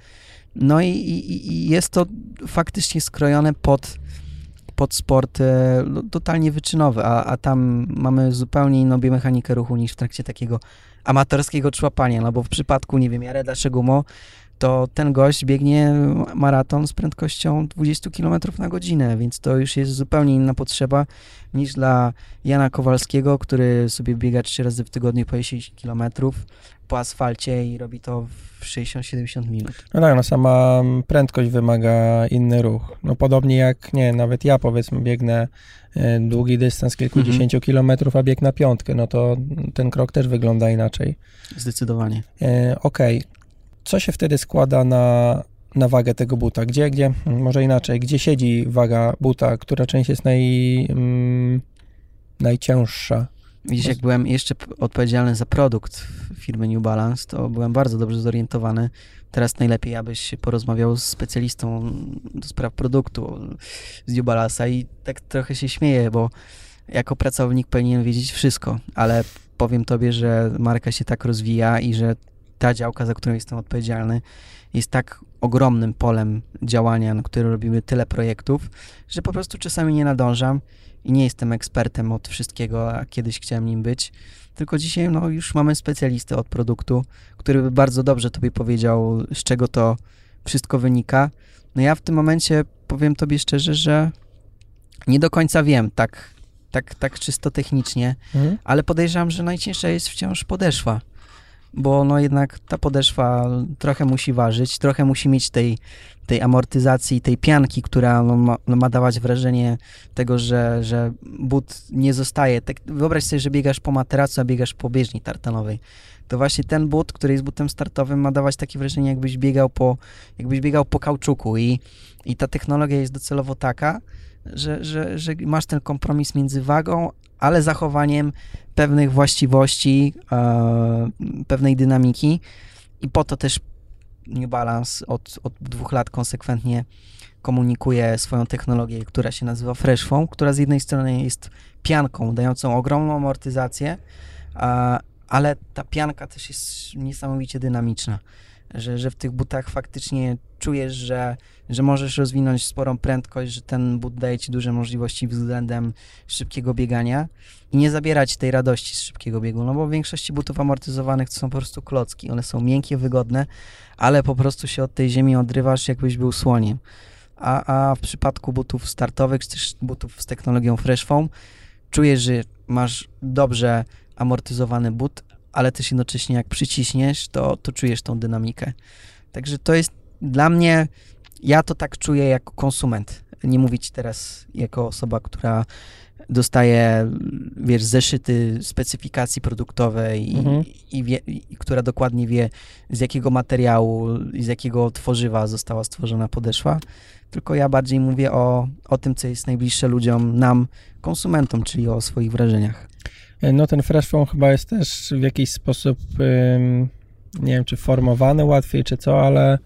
No i, i, i jest to faktycznie skrojone pod pod sport e, no, totalnie wyczynowy, a, a tam mamy zupełnie inną biomechanikę ruchu niż w trakcie takiego amatorskiego człapania, no bo w przypadku, nie wiem, Jareda Szegumo, to ten gość biegnie maraton z prędkością 20 km na godzinę, więc to już jest zupełnie inna potrzeba niż dla Jana Kowalskiego, który sobie biega trzy razy w tygodniu po 10 km po asfalcie i robi to w 60-70 minut. No tak, no sama prędkość wymaga inny ruch. No podobnie jak, nie, nawet ja powiedzmy biegnę e, długi dystans kilkudziesięciu mhm. kilometrów, a bieg na piątkę, no to ten krok też wygląda inaczej. Zdecydowanie. E, Okej. Okay. Co się wtedy składa na, na wagę tego buta? Gdzie, gdzie, może inaczej, gdzie siedzi waga buta, która część jest naj, mm, najcięższa? Widzisz, jak byłem jeszcze odpowiedzialny za produkt firmy New Balance, to byłem bardzo dobrze zorientowany. Teraz najlepiej, abyś porozmawiał z specjalistą do spraw produktu z New Balance'a i tak trochę się śmieję, bo jako pracownik powinien wiedzieć wszystko, ale powiem tobie, że marka się tak rozwija i że ta działka, za którą jestem odpowiedzialny, jest tak ogromnym polem działania, na którym robimy tyle projektów, że po prostu czasami nie nadążam i nie jestem ekspertem od wszystkiego, a kiedyś chciałem nim być. Tylko dzisiaj no, już mamy specjalistę od produktu, który by bardzo dobrze tobie powiedział, z czego to wszystko wynika. No ja w tym momencie powiem tobie szczerze, że nie do końca wiem, tak, tak, tak czysto technicznie, mhm. ale podejrzewam, że najcięższa jest wciąż podeszwa bo no jednak ta podeszwa trochę musi ważyć, trochę musi mieć tej, tej amortyzacji, tej pianki, która no, ma, no, ma, dawać wrażenie tego, że, że but nie zostaje. Tak, wyobraź sobie, że biegasz po materacu, a biegasz po bieżni tartanowej. To właśnie ten but, który jest butem startowym, ma dawać takie wrażenie, jakbyś biegał po, jakbyś biegał po kauczuku i, i ta technologia jest docelowo taka, że, że, że masz ten kompromis między wagą, ale zachowaniem pewnych właściwości, e, pewnej dynamiki i po to też New Balance od, od dwóch lat konsekwentnie komunikuje swoją technologię, która się nazywa Fresh Foam, która z jednej strony jest pianką dającą ogromną amortyzację, a, ale ta pianka też jest niesamowicie dynamiczna że, że w tych butach faktycznie czujesz, że, że możesz rozwinąć sporą prędkość, że ten but daje ci duże możliwości względem szybkiego biegania i nie zabierać tej radości z szybkiego biegu, no bo w większości butów amortyzowanych to są po prostu klocki, one są miękkie, wygodne, ale po prostu się od tej ziemi odrywasz jakbyś był słoniem. A, a w przypadku butów startowych, czy też butów z technologią Fresh Foam, czujesz, że masz dobrze amortyzowany but, ale też jednocześnie jak przyciśniesz, to, to czujesz tą dynamikę. Także to jest dla mnie, ja to tak czuję jako konsument Nie mówię ci teraz jako osoba, która dostaje, wiesz, zeszyty specyfikacji produktowej i, Mhm. i, wie, i która dokładnie wie, z jakiego materiału i z jakiego tworzywa została stworzona podeszwa. Tylko ja bardziej mówię o, o tym, co jest najbliższe ludziom, nam, konsumentom, czyli o swoich wrażeniach. No ten fresh foam chyba jest też w jakiś sposób, nie wiem czy formowany łatwiej czy co, ale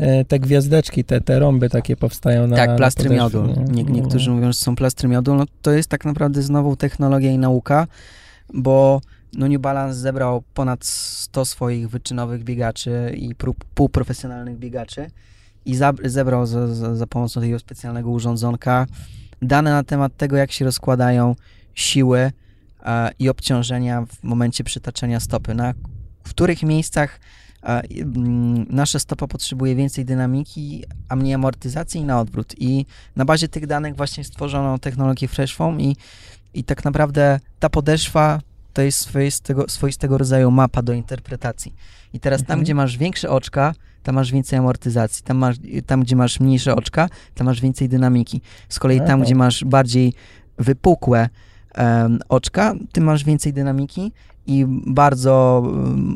y, te gwiazdeczki, te, te rąby takie powstają na tak, na plastry podeszwie, miodu. nie? Nie, niektórzy mówią, że są plastry miodu. No, to jest tak naprawdę znowu technologia i nauka, bo no New Balance zebrał ponad 100 swoich wyczynowych biegaczy i półprofesjonalnych biegaczy i za, zebrał za, za, za pomocą takiego specjalnego urządzonka dane na temat tego, jak się rozkładają siły e, i obciążenia w momencie przytaczania stopy. Na których miejscach e, nasza stopa potrzebuje więcej dynamiki, a mniej amortyzacji i na odwrót. I na bazie tych danych właśnie stworzono technologię Fresh Foam i, i tak naprawdę ta podeszwa to jest swoistego, swoistego rodzaju mapa do interpretacji. I teraz tam, Mhm. gdzie masz większe oczka, tam masz więcej amortyzacji. Tam, masz, tam gdzie masz mniejsze oczka, tam masz więcej dynamiki. Z kolei tam, gdzie masz bardziej wypukłe oczka, ty masz więcej dynamiki i bardzo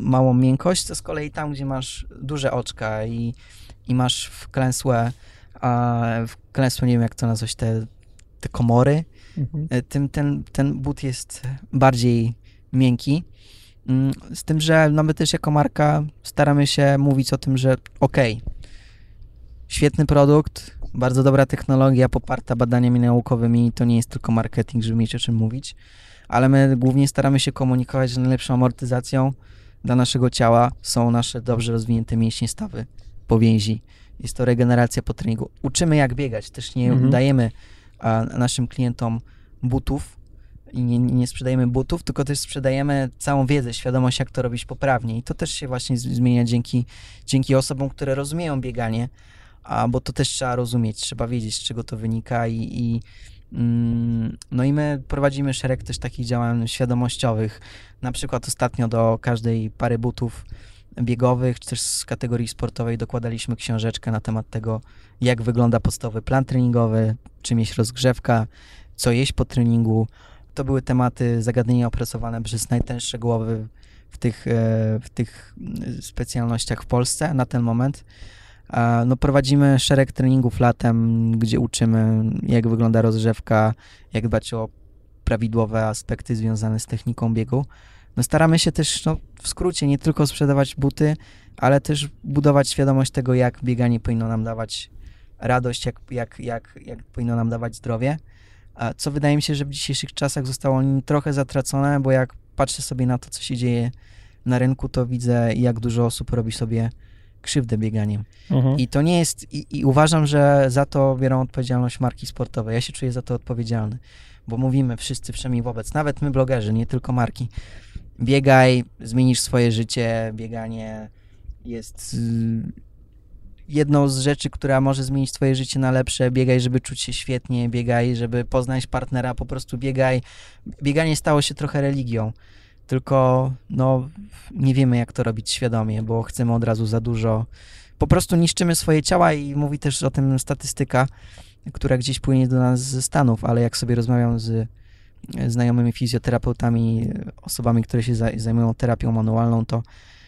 małą miękkość, to z kolei tam, gdzie masz duże oczka i, i masz wklęsłe, a, wklęsłe, nie wiem jak to nazwać, te, te komory, Mhm. e, tym ten, ten but jest bardziej miękki. Mm, Z tym, że no my też jako marka staramy się mówić o tym, że okej, świetny produkt, bardzo dobra technologia poparta badaniami naukowymi, to nie jest tylko marketing, żeby mieć o czym mówić, ale my głównie staramy się komunikować, że najlepszą amortyzacją dla naszego ciała są nasze dobrze rozwinięte mięśnie stawy, powięzi. Jest to regeneracja po treningu. Uczymy jak biegać, też nie Mhm. dajemy a, naszym klientom butów i nie, nie sprzedajemy butów, tylko też sprzedajemy całą wiedzę, świadomość, jak to robić poprawnie. I to też się właśnie zmienia dzięki, dzięki osobom, które rozumieją bieganie, a, bo to też trzeba rozumieć, trzeba wiedzieć, z czego to wynika i, i mm, no i my prowadzimy szereg też takich działań świadomościowych. Na przykład ostatnio do każdej pary butów biegowych, czy też z kategorii sportowej dokładaliśmy książeczkę na temat tego, jak wygląda podstawowy plan treningowy, czym jest rozgrzewka, co jeść po treningu. To były tematy, zagadnienia opracowane przez najtęższe głowy w tych, e, w tych mm, specjalnościach w Polsce na ten moment. No, prowadzimy szereg treningów latem, gdzie uczymy, jak wygląda rozgrzewka, jak dbać o prawidłowe aspekty związane z techniką biegu. No, staramy się też, no, w skrócie, nie tylko sprzedawać buty, ale też budować świadomość tego, jak bieganie powinno nam dawać radość, jak, jak, jak, jak powinno nam dawać zdrowie. Co wydaje mi się, że w dzisiejszych czasach zostało trochę zatracone, bo jak patrzę sobie na to, co się dzieje na rynku, to widzę, jak dużo osób robi sobie krzywdę bieganiem. Mhm. I to nie jest, i, i uważam, że za to biorą odpowiedzialność marki sportowe. Ja się czuję za to odpowiedzialny, bo mówimy wszyscy przynajmniej wobec, nawet my blogerzy, nie tylko marki. Biegaj, zmienisz swoje życie, bieganie jest y, jedną z rzeczy, która może zmienić twoje życie na lepsze. Biegaj, żeby czuć się świetnie, biegaj, żeby poznać partnera, po prostu biegaj. Bieganie stało się trochę religią. Tylko no, nie wiemy, jak to robić świadomie, bo chcemy od razu za dużo. Po prostu niszczymy swoje ciała i mówi też o tym statystyka, która gdzieś płynie do nas ze Stanów, ale jak sobie rozmawiam z znajomymi fizjoterapeutami, osobami, które się zaj- zajmują terapią manualną, to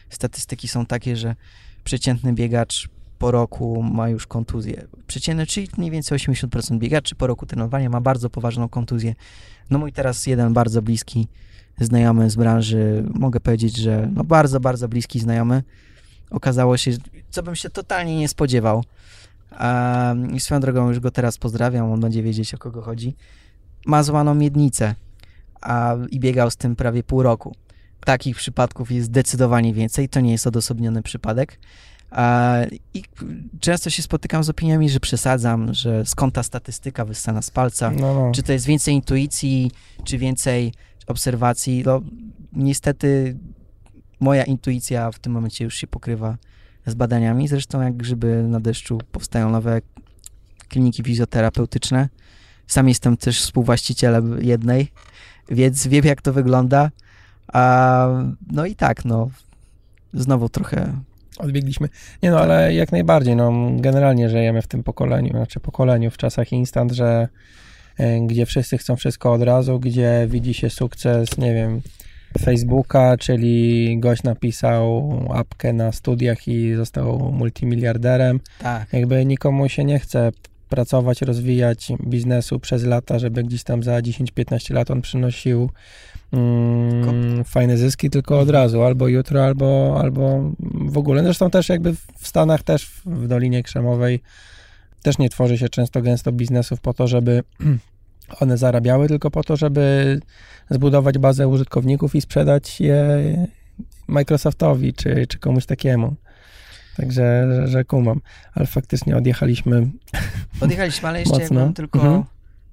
statystyki są takie, że przeciętny biegacz po roku ma już kontuzję. Przeciętny, czyli mniej więcej 80% biegaczy po roku trenowania ma bardzo poważną kontuzję. No mój teraz jeden bardzo bliski znajomy z branży, mogę powiedzieć, że no bardzo, bardzo bliski znajomy, okazało się, co bym się totalnie nie spodziewał. I swoją drogą już go teraz pozdrawiam, on będzie wiedzieć o kogo chodzi. Ma złaną miednicę a, i biegał z tym prawie pół roku. Takich przypadków jest zdecydowanie więcej, to nie jest odosobniony przypadek. A, I często się spotykam z opiniami, że przesadzam, że skąd ta statystyka wyssana z palca, No, no. czy to jest więcej intuicji, czy więcej obserwacji. No, niestety moja intuicja w tym momencie już się pokrywa z badaniami. Zresztą jak grzyby na deszczu powstają nowe kliniki fizjoterapeutyczne. Sam jestem też współwłaścicielem jednej, więc wiem jak to wygląda. A, no i tak, no znowu trochę Odbiegliśmy. Nie no, ale jak najbardziej, no generalnie żyjemy w tym pokoleniu, znaczy pokoleniu w czasach instant, że gdzie wszyscy chcą wszystko od razu, gdzie widzi się sukces, nie wiem, Facebooka, czyli gość napisał apkę na studiach i został multimiliarderem. Tak. Jakby nikomu się nie chce pracować, rozwijać biznesu przez lata, żeby gdzieś tam za 10-15 lat on przynosił mm, fajne zyski tylko od razu, albo jutro, albo, albo w ogóle. Zresztą też jakby w Stanach, też w Dolinie Krzemowej też nie tworzy się często gęsto biznesów po to, żeby one zarabiały, tylko po to, żeby zbudować bazę użytkowników i sprzedać je Microsoftowi czy, czy komuś takiemu. Także, że, że kumam. Ale faktycznie odjechaliśmy. Odjechaliśmy, ale jeszcze Mocno. jakbym tylko Mhm.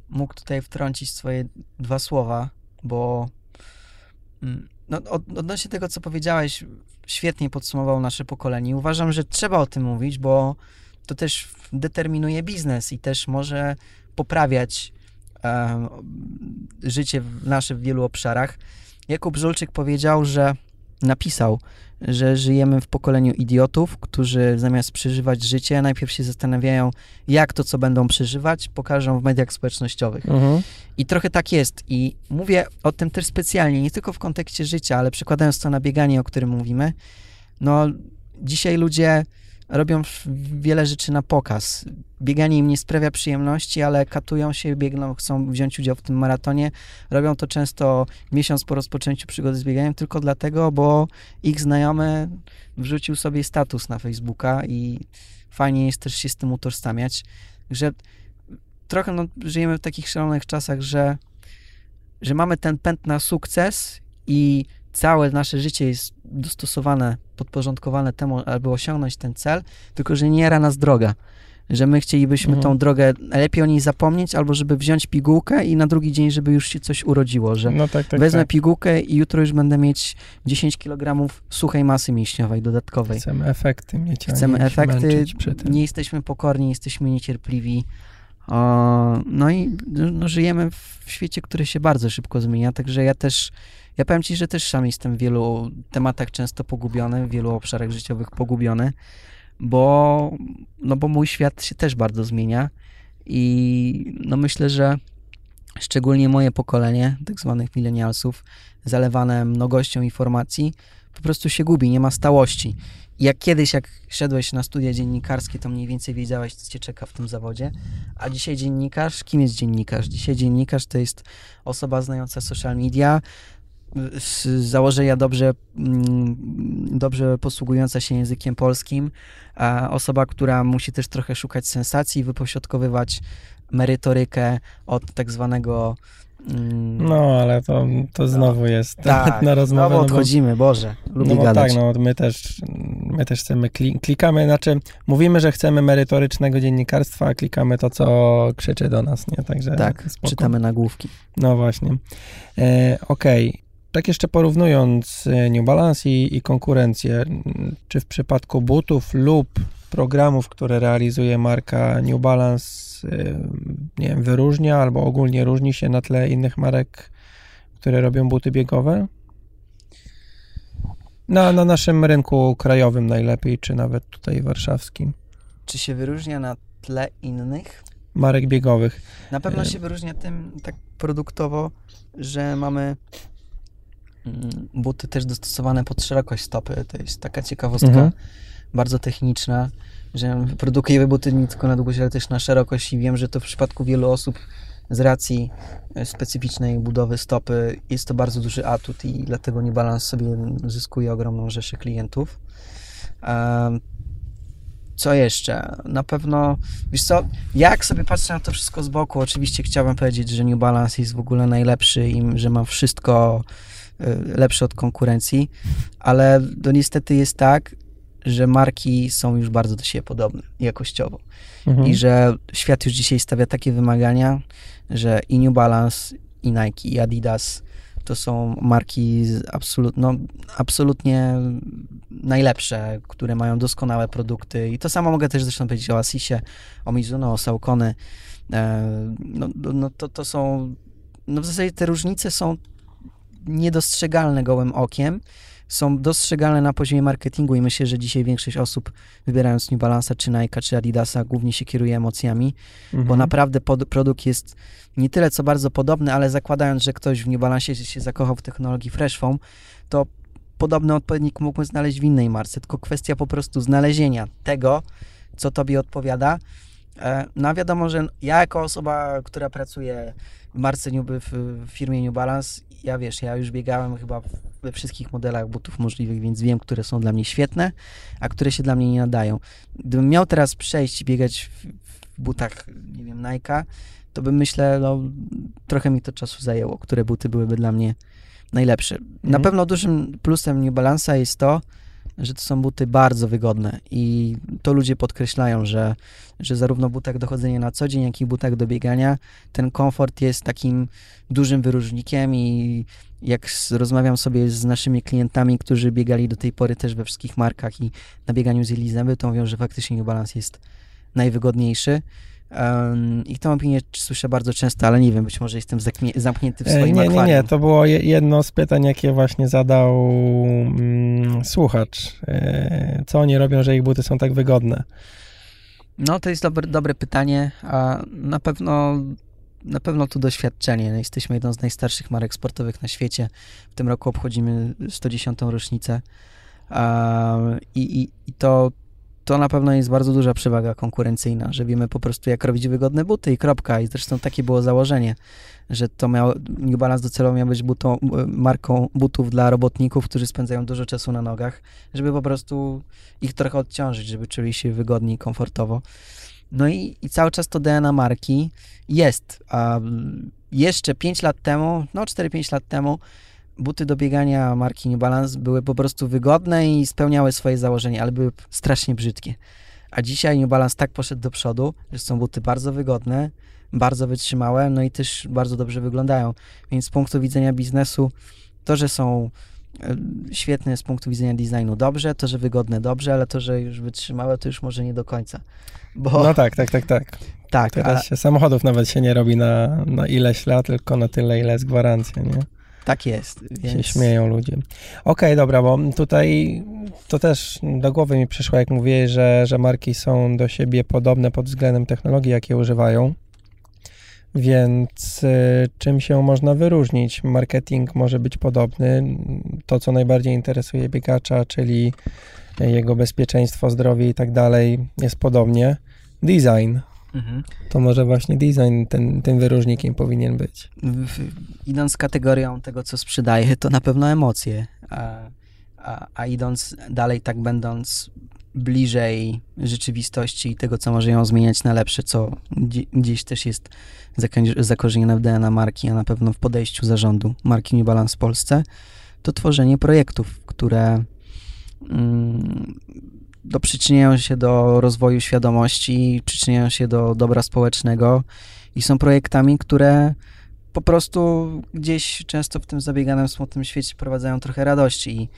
mógł tutaj wtrącić swoje dwa słowa, bo mm, no, od, odnośnie tego, co powiedziałeś, świetnie podsumował nasze pokolenie. Uważam, że trzeba o tym mówić, bo to też determinuje biznes i też może poprawiać życie w- nasze w wielu obszarach. Jakub Żulczyk powiedział, że napisał, że żyjemy w pokoleniu idiotów, którzy zamiast przeżywać życie, najpierw się zastanawiają, jak to, co będą przeżywać, pokażą w mediach społecznościowych. Mhm. I trochę tak jest. I mówię o tym też specjalnie, nie tylko w kontekście życia, ale przekładając to na bieganie, o którym mówimy. No, dzisiaj ludzie robią wiele rzeczy na pokaz. Bieganie im nie sprawia przyjemności, ale katują się, biegną, chcą wziąć udział w tym maratonie. Robią to często miesiąc po rozpoczęciu przygody z bieganiem, tylko dlatego, bo ich znajomy wrzucił sobie status na Facebooka i fajnie jest też się z tym utożsamiać. Że trochę no, żyjemy w takich szalonych czasach, że, że mamy ten pęd na sukces i całe nasze życie jest dostosowane, podporządkowane temu, aby osiągnąć ten cel, tylko że nie jara nas droga. Że my chcielibyśmy Mhm. tą drogę lepiej o niej zapomnieć, albo żeby wziąć pigułkę i na drugi dzień, żeby już się coś urodziło, że No tak, tak, wezmę tak. pigułkę i jutro już będę mieć 10 kg suchej masy mięśniowej dodatkowej. Chcemy efekty mieć, Chcemy efekty, męczyć przy tym. nie jesteśmy pokorni, jesteśmy niecierpliwi. No i no, żyjemy w świecie, który się bardzo szybko zmienia, także ja też, ja powiem Ci, że też sam jestem w wielu tematach często pogubiony, w wielu obszarach życiowych pogubiony, bo, no bo mój świat się też bardzo zmienia i no myślę, że szczególnie moje pokolenie, tak zwanych milenialsów, zalewane mnogością informacji, po prostu się gubi, nie ma stałości. Jak kiedyś, jak szedłeś na studia dziennikarskie, to mniej więcej wiedziałeś, co cię czeka w tym zawodzie. A dzisiaj dziennikarz, kim jest dziennikarz? Dzisiaj dziennikarz to jest osoba znająca social media, z założenia dobrze, mm, dobrze posługująca się językiem polskim, osoba, która musi też trochę szukać sensacji, wypośrodkowywać merytorykę od tak zwanego. Mm, No, ale to, to znowu jest tak, na rozmowę. znowu no bo- odchodzimy, Boże, lubię no bo gadać. tak, no my też, my też chcemy, kli, klikamy, znaczy mówimy, że chcemy merytorycznego dziennikarstwa, a klikamy to, co krzyczy do nas, nie? Także tak, spoko. czytamy nagłówki. No właśnie. E, Okej. Tak jeszcze porównując e, New Balance i, i konkurencję, czy w przypadku butów lub programów, które realizuje marka New Balance, e, nie wiem, wyróżnia albo ogólnie różni się na tle innych marek, które robią buty biegowe? Na, na naszym rynku krajowym najlepiej, czy nawet tutaj warszawskim. Czy się wyróżnia na tle innych? Marek biegowych. Na pewno E, się wyróżnia tym tak produktowo, że mamy mm, buty też dostosowane pod szerokość stopy. To jest taka ciekawostka, Mhm. Bardzo techniczna, że produkujemy buty nie tylko na długość, ale też na szerokość i wiem, że to w przypadku wielu osób z racji e, specyficznej budowy stopy jest to bardzo duży atut i dlatego New Balance sobie zyskuje ogromną rzeszę klientów. Co jeszcze? Na pewno, wiesz co, jak sobie patrzę na to wszystko z boku, oczywiście chciałbym powiedzieć, że New Balance jest w ogóle najlepszy i że ma wszystko y, lepsze od konkurencji, ale to niestety jest tak, że marki są już bardzo do siebie podobne jakościowo Mhm. i że świat już dzisiaj stawia takie wymagania, że i New Balance, i Nike, i Adidas to są marki absolut, no, absolutnie najlepsze, które mają doskonałe produkty i to samo mogę też zresztą powiedzieć o Asisie, o Mizuno, o Saucony. E, No, no- no to, to są, no w zasadzie te różnice są niedostrzegalne gołym okiem, są dostrzegalne na poziomie marketingu i myślę, że dzisiaj większość osób wybierając New Balance'a, czy Nike, czy Adidasa głównie się kieruje emocjami, Mhm. bo naprawdę pod, produkt jest nie tyle co bardzo podobny, ale zakładając, że ktoś w New Balance się zakochał w technologii Fresh Foam, to podobny odpowiednik mógłby znaleźć w innej marce, tylko kwestia po prostu znalezienia tego, co tobie odpowiada. E, No wiadomo, że ja jako osoba, która pracuje w marce New, w w firmie New Balance, ja wiesz, ja już biegałem chyba we wszystkich modelach butów możliwych, więc wiem, które są dla mnie świetne, a które się dla mnie nie nadają. Gdybym miał teraz przejść i biegać w, w butach, nie wiem, Nike'a, to bym myślę, no, trochę mi to czasu zajęło, które buty byłyby dla mnie najlepsze. Na Mhm. pewno dużym plusem New Balance'a jest to, że to są buty bardzo wygodne i to ludzie podkreślają, że, że zarówno butach do chodzenia na co dzień, jak i butach do biegania ten komfort jest takim dużym wyróżnikiem i jak rozmawiam sobie z naszymi klientami, którzy biegali do tej pory też we wszystkich markach i na bieganiu z Elizabeth, to mówią, że faktycznie New Balance jest najwygodniejszy. Um, I tą opinię słyszę bardzo często, ale nie wiem, być może jestem zamknięty w E, swoim Nie, nie, akwarium. nie, to było je- jedno z pytań, jakie właśnie zadał mm, słuchacz. E, co oni robią, że ich buty są tak wygodne? No, to jest dobre, dobre pytanie, a na pewno, na pewno tu doświadczenie. Jesteśmy jedną z najstarszych marek sportowych na świecie. W tym roku obchodzimy 110. rocznicę i, i, i to, to na pewno jest bardzo duża przewaga konkurencyjna, że wiemy po prostu jak robić wygodne buty i kropka. I zresztą takie było założenie, że to miał, New Balance docelowo miał być butą, marką butów dla robotników, którzy spędzają dużo czasu na nogach, żeby po prostu ich trochę odciążyć, żeby czuli się wygodnie i komfortowo. No i, i cały czas to DNA marki jest. A mm, jeszcze 5 lat temu, no 4-5 lat temu, buty do biegania marki New Balance były po prostu wygodne i spełniały swoje założenia, ale były strasznie brzydkie. A dzisiaj New Balance tak poszedł do przodu, że są buty bardzo wygodne, bardzo wytrzymałe, no i też bardzo dobrze wyglądają. Więc z punktu widzenia biznesu, to, że są świetne z punktu widzenia designu dobrze, to, że wygodne dobrze, ale to, że już wytrzymałe, to już może nie do końca. Bo No tak, tak, tak, tak. tak, Teraz ale, się samochodów nawet się nie robi na, na ileś lat, tylko na tyle, ile jest gwarancja, nie? tak jest. Więc... Się śmieją ludzie. Okej, dobra, bo tutaj to też do głowy mi przyszło, jak mówię, że, że marki są do siebie podobne pod względem technologii, jakie używają. Więc y, czym się można wyróżnić? Marketing może być podobny. To, co najbardziej interesuje biegacza, czyli jego bezpieczeństwo, zdrowie i tak dalej, jest podobnie. Design. Mhm. To może właśnie design ten, tym wyróżnikiem powinien być. Idąc kategorią tego, co sprzedaje, to na pewno emocje. A, a, a idąc dalej, tak będąc bliżej rzeczywistości i tego, co może ją zmieniać na lepsze, co gdzie- gdzieś też jest zakorzenione w DNA marki, a na pewno w podejściu zarządu marki New Balance w Polsce, to tworzenie projektów, które mm, do, przyczyniają się do rozwoju świadomości, przyczyniają się do dobra społecznego i są projektami, które po prostu gdzieś często w tym zabieganym, smutnym świecie wprowadzają trochę radości i,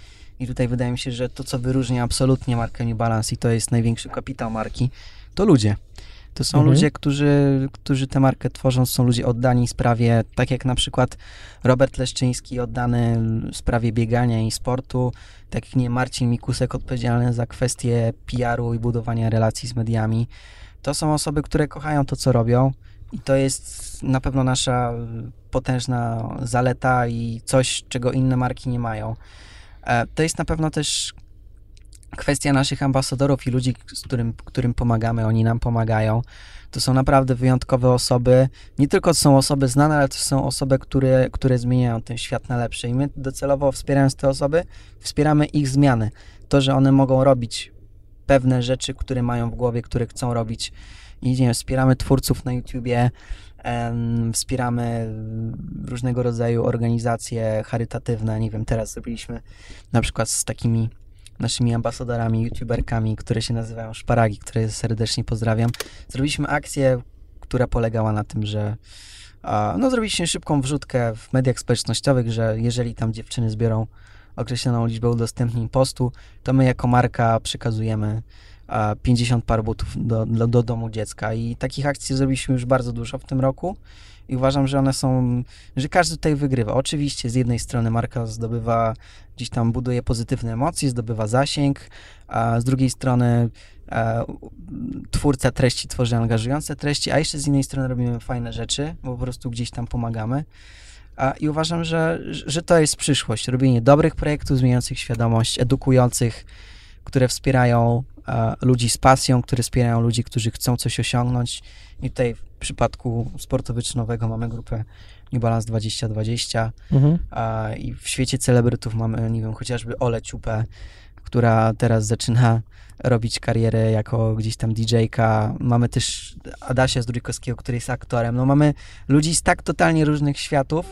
i tutaj wydaje mi się, że to, co wyróżnia absolutnie markę New Balance i to jest największy kapitał marki, to ludzie. To są Mhm. ludzie, którzy, którzy tę markę tworzą, są ludzie oddani sprawie, tak jak na przykład Robert Leszczyński oddany sprawie biegania i sportu, tak jak nie Marcin Mikusek odpowiedzialny za kwestie PR-u i budowania relacji z mediami. To są osoby, które kochają to, co robią i to jest na pewno nasza potężna zaleta i coś, czego inne marki nie mają. E, To jest na pewno też kwestia naszych ambasadorów i ludzi, z którym, którym pomagamy, oni nam pomagają. To są naprawdę wyjątkowe osoby. Nie tylko są osoby znane, ale to są osoby, które, które zmieniają ten świat na lepsze. I my docelowo wspierając te osoby, wspieramy ich zmiany. To, że one mogą robić pewne rzeczy, które mają w głowie, które chcą robić. I nie wiem, wspieramy twórców na YouTubie, wspieramy różnego rodzaju organizacje charytatywne. Nie wiem, teraz zrobiliśmy na przykład z takimi naszymi ambasadorami, youtuberkami, które się nazywają Szparagi, które serdecznie pozdrawiam. Zrobiliśmy akcję, która polegała na tym, że no, zrobiliśmy szybką wrzutkę w mediach społecznościowych, że jeżeli tam dziewczyny zbiorą określoną liczbę udostępnień postu, to my jako marka przekazujemy 50 par butów do, do, do domu dziecka i takich akcji zrobiliśmy już bardzo dużo w tym roku i uważam, że one są, że każdy tutaj wygrywa. Oczywiście z jednej strony marka zdobywa, gdzieś tam buduje pozytywne emocje, zdobywa zasięg, a z drugiej strony e, twórca treści tworzy angażujące treści, a jeszcze z innej strony robimy fajne rzeczy, bo po prostu gdzieś tam pomagamy. A, I uważam, że, że to jest przyszłość. Robienie dobrych projektów, zmieniających świadomość, edukujących, które wspierają e, ludzi z pasją, które wspierają ludzi, którzy chcą coś osiągnąć. I tutaj w przypadku sportu wyczynowego mamy grupę New Balance 2020, Mhm. a i w świecie celebrytów mamy, nie wiem, chociażby Ole Ciupę, która teraz zaczyna robić karierę jako gdzieś tam DJ-ka. Mamy też Adasia Zdrójkowskiego, który jest aktorem. No mamy ludzi z tak totalnie różnych światów,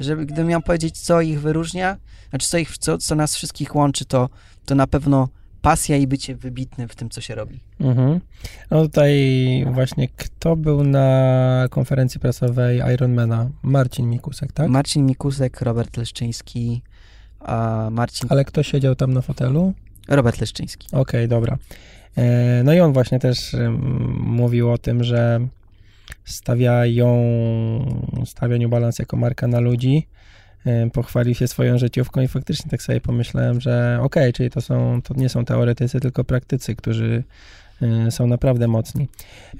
że gdybym miał powiedzieć, co ich wyróżnia, znaczy co, ich, co, co nas wszystkich łączy, to, to na pewno pasja i bycie wybitnym w tym, co się robi. Mhm. No tutaj właśnie kto był na konferencji prasowej Ironmana? Marcin Mikusek, tak? Marcin Mikusek, Robert Leszczyński, Marcin... Ale kto siedział tam na fotelu? Robert Leszczyński. Okej, dobra. E, No i on właśnie też mówił o tym, że stawiają, stawia New Balance jako marka na ludzi. Pochwalił się swoją życiówką i faktycznie tak sobie pomyślałem, że okej, czyli to, są, to nie są teoretycy, tylko praktycy, którzy są naprawdę mocni.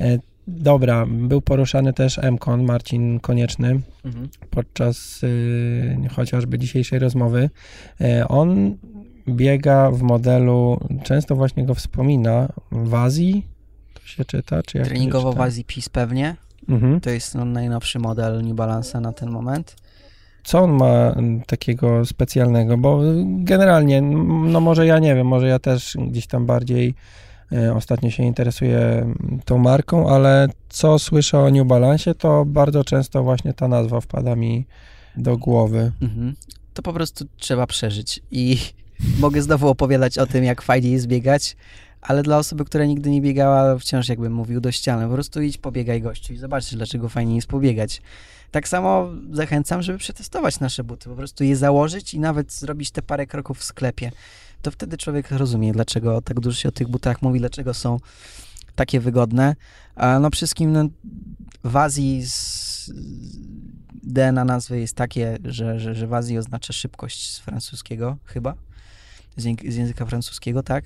E, Dobra, był poruszany też MKON, Marcin Konieczny, Mhm. podczas y, chociażby dzisiejszej rozmowy. E, on biega w modelu, często właśnie go wspomina, w Azji, to się czyta, czy jak Treningowo w? Azji PiS pewnie. Mhm. To jest no, najnowszy model New Balance'a na ten moment. Co on ma mm, takiego specjalnego? Bo y, generalnie, no może ja nie wiem, może ja też gdzieś tam bardziej y, ostatnio się interesuję mm, tą marką, ale co słyszę o New Balance, to bardzo często właśnie ta nazwa wpada mi do głowy. Mhm. To po prostu trzeba przeżyć. I mogę znowu opowiadać o tym, jak fajnie jest biegać, ale dla osoby, która nigdy nie biegała, wciąż jakbym mówił do ściany. Po prostu idź, pobiegaj gościu i zobaczysz, dlaczego fajnie jest pobiegać. Tak samo zachęcam, żeby przetestować nasze buty, po prostu je założyć i nawet zrobić te parę kroków w sklepie. To wtedy człowiek rozumie, dlaczego tak dużo się o tych butach mówi, dlaczego są takie wygodne. A no wszystkim no, w Azji z DNA nazwy jest takie, że, że, że w Azji oznacza szybkość z francuskiego chyba, z, z języka francuskiego, tak.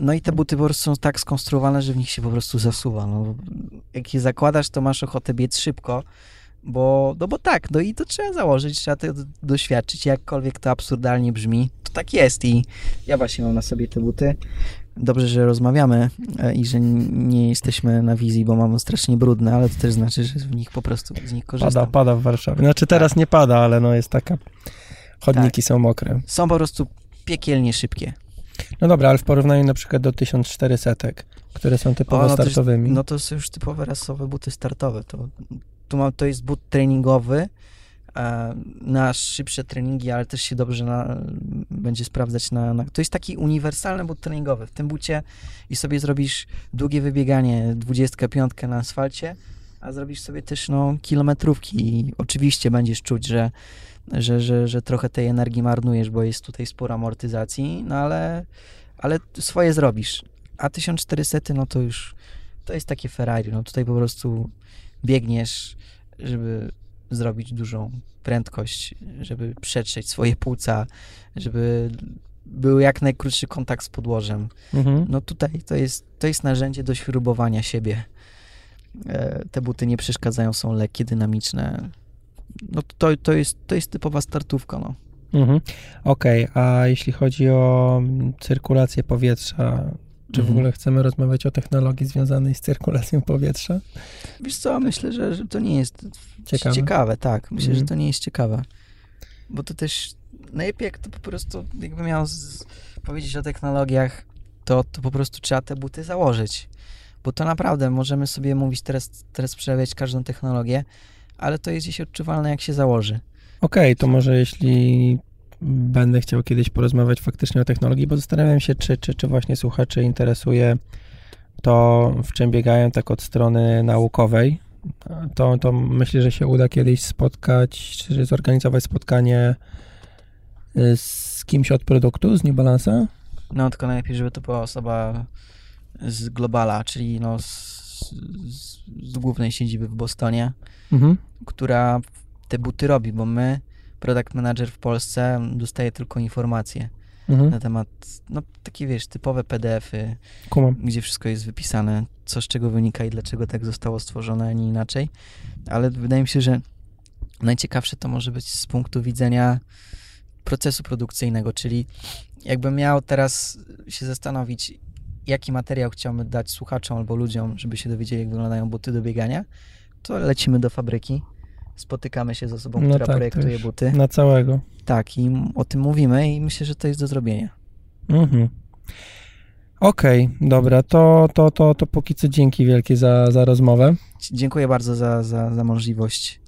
No i te buty po prostu są tak skonstruowane, że w nich się po prostu zasuwa. No, jak je zakładasz, to masz ochotę biec szybko, bo, no bo tak, no i to trzeba założyć, trzeba to doświadczyć, jakkolwiek to absurdalnie brzmi, to tak jest i ja właśnie mam na sobie te buty. Dobrze, że rozmawiamy e, i że nie jesteśmy na wizji, bo mamy strasznie brudne, ale to też znaczy, że w nich po prostu z nich korzystam. Pada, pada w Warszawie. Znaczy teraz nie pada, ale no jest taka, chodniki są mokre. Są po prostu piekielnie szybkie. No dobra, ale w porównaniu na przykład do 1400, które są typowo O, no to startowymi. No to są już typowe rasowe buty startowe. To, tu mam, to jest but treningowy e, na szybsze treningi, ale też się dobrze na, będzie sprawdzać na, na... To jest taki uniwersalny but treningowy. W tym bucie i sobie zrobisz długie wybieganie, 25 na asfalcie, a zrobisz sobie też no, kilometrówki i oczywiście będziesz czuć, że, że, że, że trochę tej energii marnujesz, bo jest tutaj sporo amortyzacji, no ale, ale swoje zrobisz. A 1400 no to już to jest takie Ferrari. No tutaj po prostu biegniesz, żeby zrobić dużą prędkość, żeby przetrzeć swoje płuca, żeby był jak najkrótszy kontakt z podłożem. Mhm. No tutaj to jest, to jest narzędzie do śrubowania siebie. E, Te buty nie przeszkadzają, są lekkie, dynamiczne. No to, to, jest, to jest typowa startówka, no. Mhm. Okej, a jeśli chodzi o cyrkulację powietrza, czy w Mhm. ogóle chcemy rozmawiać o technologii związanej z cyrkulacją powietrza? Wiesz co, myślę, że, że to nie jest Ciekawe. ciekawe tak. Myślę, Mhm. że to nie jest ciekawe. Bo to też najlepiej jak to po prostu, jakby miał z, powiedzieć o technologiach, to, to po prostu trzeba te buty założyć. Bo to naprawdę możemy sobie mówić teraz, teraz przerabiać każdą technologię, ale to jest gdzieś odczuwalne jak się założy. Okej, to może jeśli będę chciał kiedyś porozmawiać faktycznie o technologii, bo zastanawiam się, czy, czy, czy właśnie słuchaczy interesuje to, w czym biegają tak od strony naukowej. To, to myślę, że się uda kiedyś spotkać, czy zorganizować spotkanie y, z kimś od produktu, z New Balance'a. No tylko najlepiej, żeby to była osoba z Globala, czyli no z, z, z głównej siedziby w Bostonie, Mhm. która te buty robi, bo my, product manager w Polsce, dostaje tylko informacje Mhm. na temat, no takie wiesz, typowe PDF-y, Kumam. gdzie wszystko jest wypisane, co z czego wynika i dlaczego tak zostało stworzone, a nie inaczej. Ale wydaje mi się, że najciekawsze to może być z punktu widzenia procesu produkcyjnego, czyli jakbym miał teraz się zastanowić, jaki materiał chciałbym dać słuchaczom albo ludziom, żeby się dowiedzieli, jak wyglądają buty do biegania, to lecimy do fabryki, spotykamy się z osobą, No która tak, projektuje buty. Na całego. Tak, i o tym mówimy i myślę, że to jest do zrobienia. Mhm. Okej, dobra, to, to, to, to póki co dzięki wielkie za, za rozmowę. Dziękuję bardzo za, za, za możliwość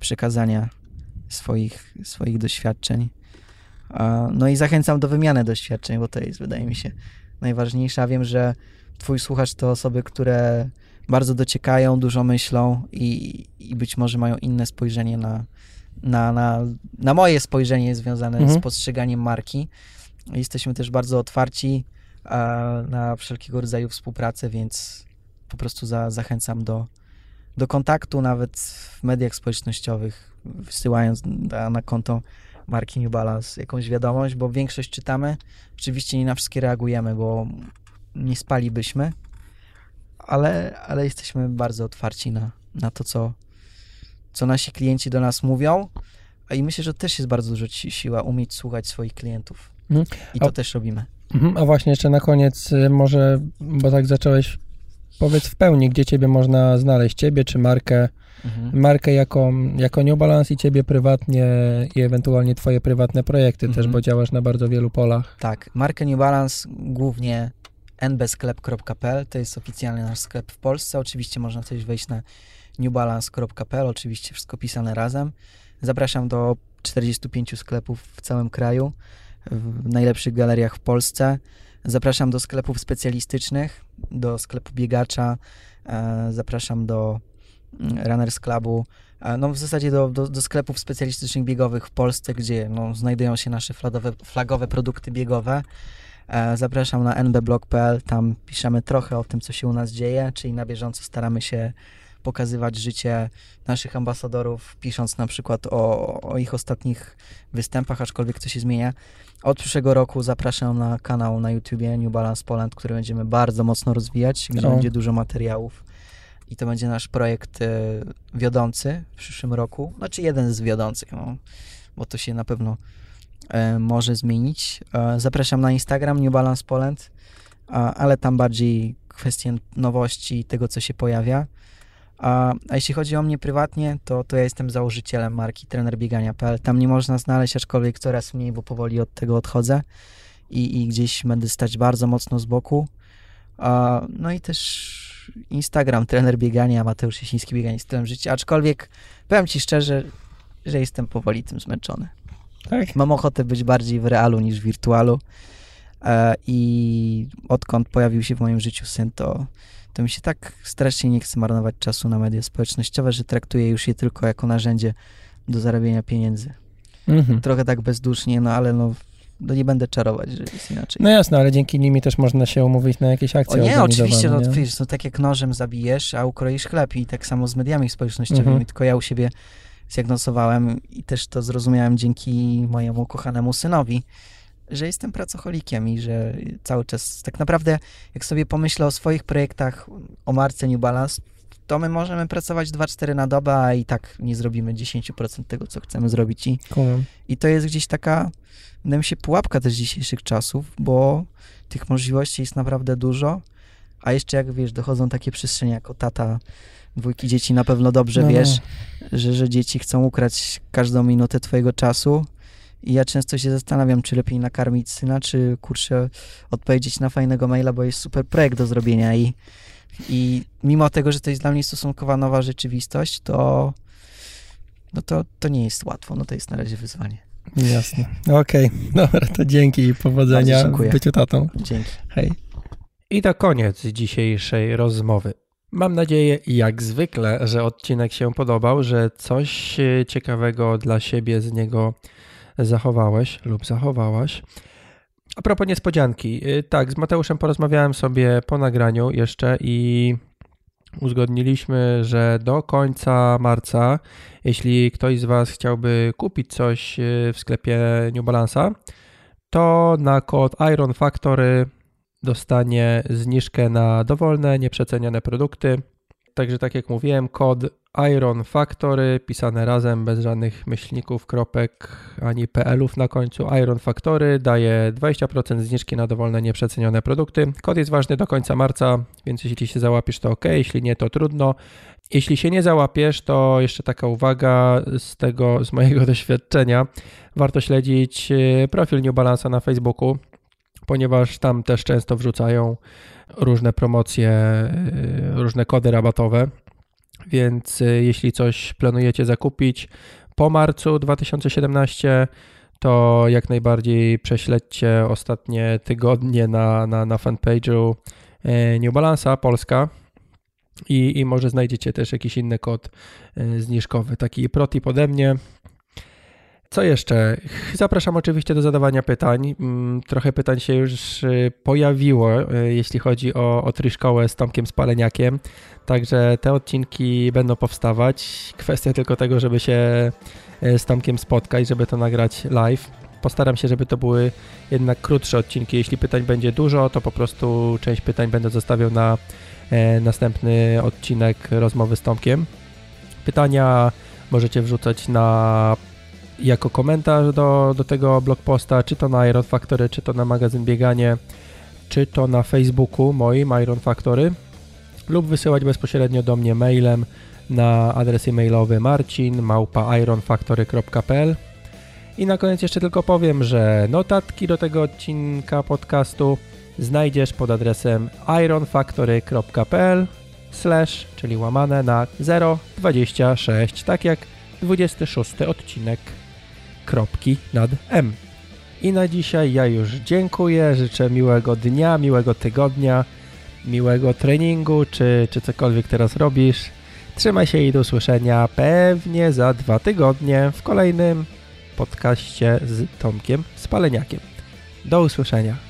przekazania swoich, swoich doświadczeń. No i zachęcam do wymiany doświadczeń, bo to jest, wydaje mi się, najważniejsze. A wiem, że Twój słuchacz to osoby, które bardzo dociekają, dużo myślą i, i być może mają inne spojrzenie na, na, na, na moje spojrzenie związane Mhm. z postrzeganiem marki. Jesteśmy też bardzo otwarci a, na wszelkiego rodzaju współpracę, więc po prostu za, zachęcam do, do kontaktu, nawet w mediach społecznościowych, wysyłając na, na konto marki New Balance jakąś wiadomość, bo większość czytamy. Oczywiście nie na wszystkie reagujemy, bo nie spalibyśmy, ale, ale jesteśmy bardzo otwarci na, na to, co, co nasi klienci do nas mówią. A I myślę, że też jest bardzo dużo ci siła umieć słuchać swoich klientów. Mhm. I to A- też robimy. Mhm, A właśnie jeszcze na koniec y, może, bo tak zacząłeś, powiedz w pełni, gdzie ciebie można znaleźć, ciebie czy markę, Mhm. markę jako, jako New Balance i ciebie prywatnie i ewentualnie twoje prywatne projekty też, Mhm. bo działasz na bardzo wielu polach. Tak, markę New Balance głównie nbsklep.pl, to jest oficjalny nasz sklep w Polsce. Oczywiście można też wejść na newbalance.pl, oczywiście wszystko pisane razem. Zapraszam do 45 sklepów w całym kraju, w najlepszych galeriach w Polsce. Zapraszam do sklepów specjalistycznych, do sklepu biegacza, e, zapraszam do Runners Clubu, no w zasadzie do, do, do sklepów specjalistycznych biegowych w Polsce, gdzie no, znajdują się nasze flagowe, flagowe produkty biegowe. E, Zapraszam na nbblog.pl, tam piszemy trochę o tym, co się u nas dzieje, czyli na bieżąco staramy się pokazywać życie naszych ambasadorów, pisząc na przykład o, o ich ostatnich występach, aczkolwiek to się zmienia. Od przyszłego roku zapraszam na kanał na YouTubie New Balance Poland, który będziemy bardzo mocno rozwijać, gdzie O. będzie dużo materiałów i to będzie nasz projekt e, wiodący w przyszłym roku, znaczy jeden z wiodących, no, bo to się na pewno e, może zmienić. E, zapraszam na Instagram New Balance Poland, ale tam bardziej kwestie nowości i tego, co się pojawia. A, a jeśli chodzi o mnie prywatnie, to, to ja jestem założycielem marki trenerbiegania.pl. Tam nie można znaleźć, aczkolwiek coraz mniej, bo powoli od tego odchodzę i, i gdzieś będę stać bardzo mocno z boku. A, no i też Instagram, trener biegania, Mateusz Jasiński, bieganie stylem życia, aczkolwiek powiem Ci szczerze, że jestem powoli tym zmęczony. Tak? Mam ochotę być bardziej w realu niż w wirtualu e, i odkąd pojawił się w moim życiu syn, to, to mi się tak strasznie nie chce marnować czasu na media społecznościowe, że traktuję już je tylko jako narzędzie do zarabiania pieniędzy. Mhm. Trochę tak bezdusznie, no ale no, no nie będę czarować, że jest inaczej. No jasne, ale dzięki nimi też można się umówić na jakieś O akcje nie, oczywiście, no wiesz, no tak jak nożem zabijesz, a ukroisz chleb i tak samo z mediami społecznościowymi, Mhm. tylko ja u siebie zdiagnosowałem i też to zrozumiałem dzięki mojemu kochanemu synowi, że jestem pracocholikiem i że cały czas, tak naprawdę jak sobie pomyślę o swoich projektach, o marce New Balance, to my możemy pracować 2-4 na dobę, a i tak nie zrobimy 10% tego, co chcemy zrobić i Kumam. i to jest gdzieś taka, wydaje mi się, pułapka też dzisiejszych czasów, bo tych możliwości jest naprawdę dużo, a jeszcze jak wiesz, dochodzą takie przestrzenie jako tata dwójki dzieci, na pewno dobrze No, no. wiesz, Że, że dzieci chcą ukrać każdą minutę twojego czasu i ja często się zastanawiam, czy lepiej nakarmić syna, czy kurczę odpowiedzieć na fajnego maila, bo jest super projekt do zrobienia i, i mimo tego, że to jest dla mnie stosunkowo nowa rzeczywistość, to no to, to nie jest łatwo, no to jest na razie wyzwanie. Jasne. Okej, dobra, to dzięki i powodzenia w dziękuję. byciu tatą. Dzięki. Hej. I to koniec dzisiejszej rozmowy. Mam nadzieję, jak zwykle, że odcinek się podobał, że coś e, ciekawego dla siebie z niego zachowałeś lub zachowałaś. A propos niespodzianki, y, tak, z Mateuszem porozmawiałem sobie po nagraniu jeszcze i uzgodniliśmy, że do końca marca, jeśli ktoś z Was chciałby kupić coś y, w sklepie New Balance'a, to na kod Iron Factory dostanie zniżkę na dowolne, nieprzecenione produkty. Także tak jak mówiłem, kod Iron Factory, pisane razem, bez żadnych myślników, kropek ani PL-ów na końcu. Iron Factory daje 20% zniżki na dowolne, nieprzecenione produkty. Kod jest ważny do końca marca, więc jeśli się załapisz, to ok, jeśli nie, to trudno. Jeśli się nie załapiesz, to jeszcze taka uwaga z tego, z mojego doświadczenia. Warto śledzić e, profil New Balance'a na Facebooku, ponieważ tam też często wrzucają różne promocje, e, różne kody rabatowe. Więc e, jeśli coś planujecie zakupić po marcu 2017, to jak najbardziej prześledźcie ostatnie tygodnie na, na, na fanpage'u New Balance'a Polska i, i może znajdziecie też jakiś inny kod zniżkowy. Taki protip ode mnie. Co jeszcze? Zapraszam oczywiście do zadawania pytań. Mm, trochę pytań się już y, pojawiło, y, jeśli chodzi o, o Triszkołę z Tomkiem Spaleniakiem. Także te odcinki będą powstawać. Kwestia tylko tego, żeby się y, z Tomkiem spotkać, żeby to nagrać live. Postaram się, żeby to były jednak krótsze odcinki. Jeśli pytań będzie dużo, to po prostu część pytań będę zostawiał na następny odcinek rozmowy z Tomkiem. Pytania możecie wrzucać na jako komentarz do, do tego blogposta, czy to na Iron Factory, czy to na magazyn Bieganie, czy to na Facebooku moim Iron Factory lub wysyłać bezpośrednio do mnie mailem na adres e-mailowy marcin ironfactory.pl i na koniec jeszcze tylko powiem, że notatki do tego odcinka podcastu znajdziesz pod adresem ironfactory.pl slash, czyli łamane na 026, tak jak 26 odcinek kropki nad M. I na dzisiaj ja już dziękuję, życzę miłego dnia, miłego tygodnia, miłego treningu, czy, czy cokolwiek teraz robisz. Trzymaj się i do usłyszenia pewnie za dwa tygodnie w kolejnym podcaście z Tomkiem Spaleniakiem. Do usłyszenia.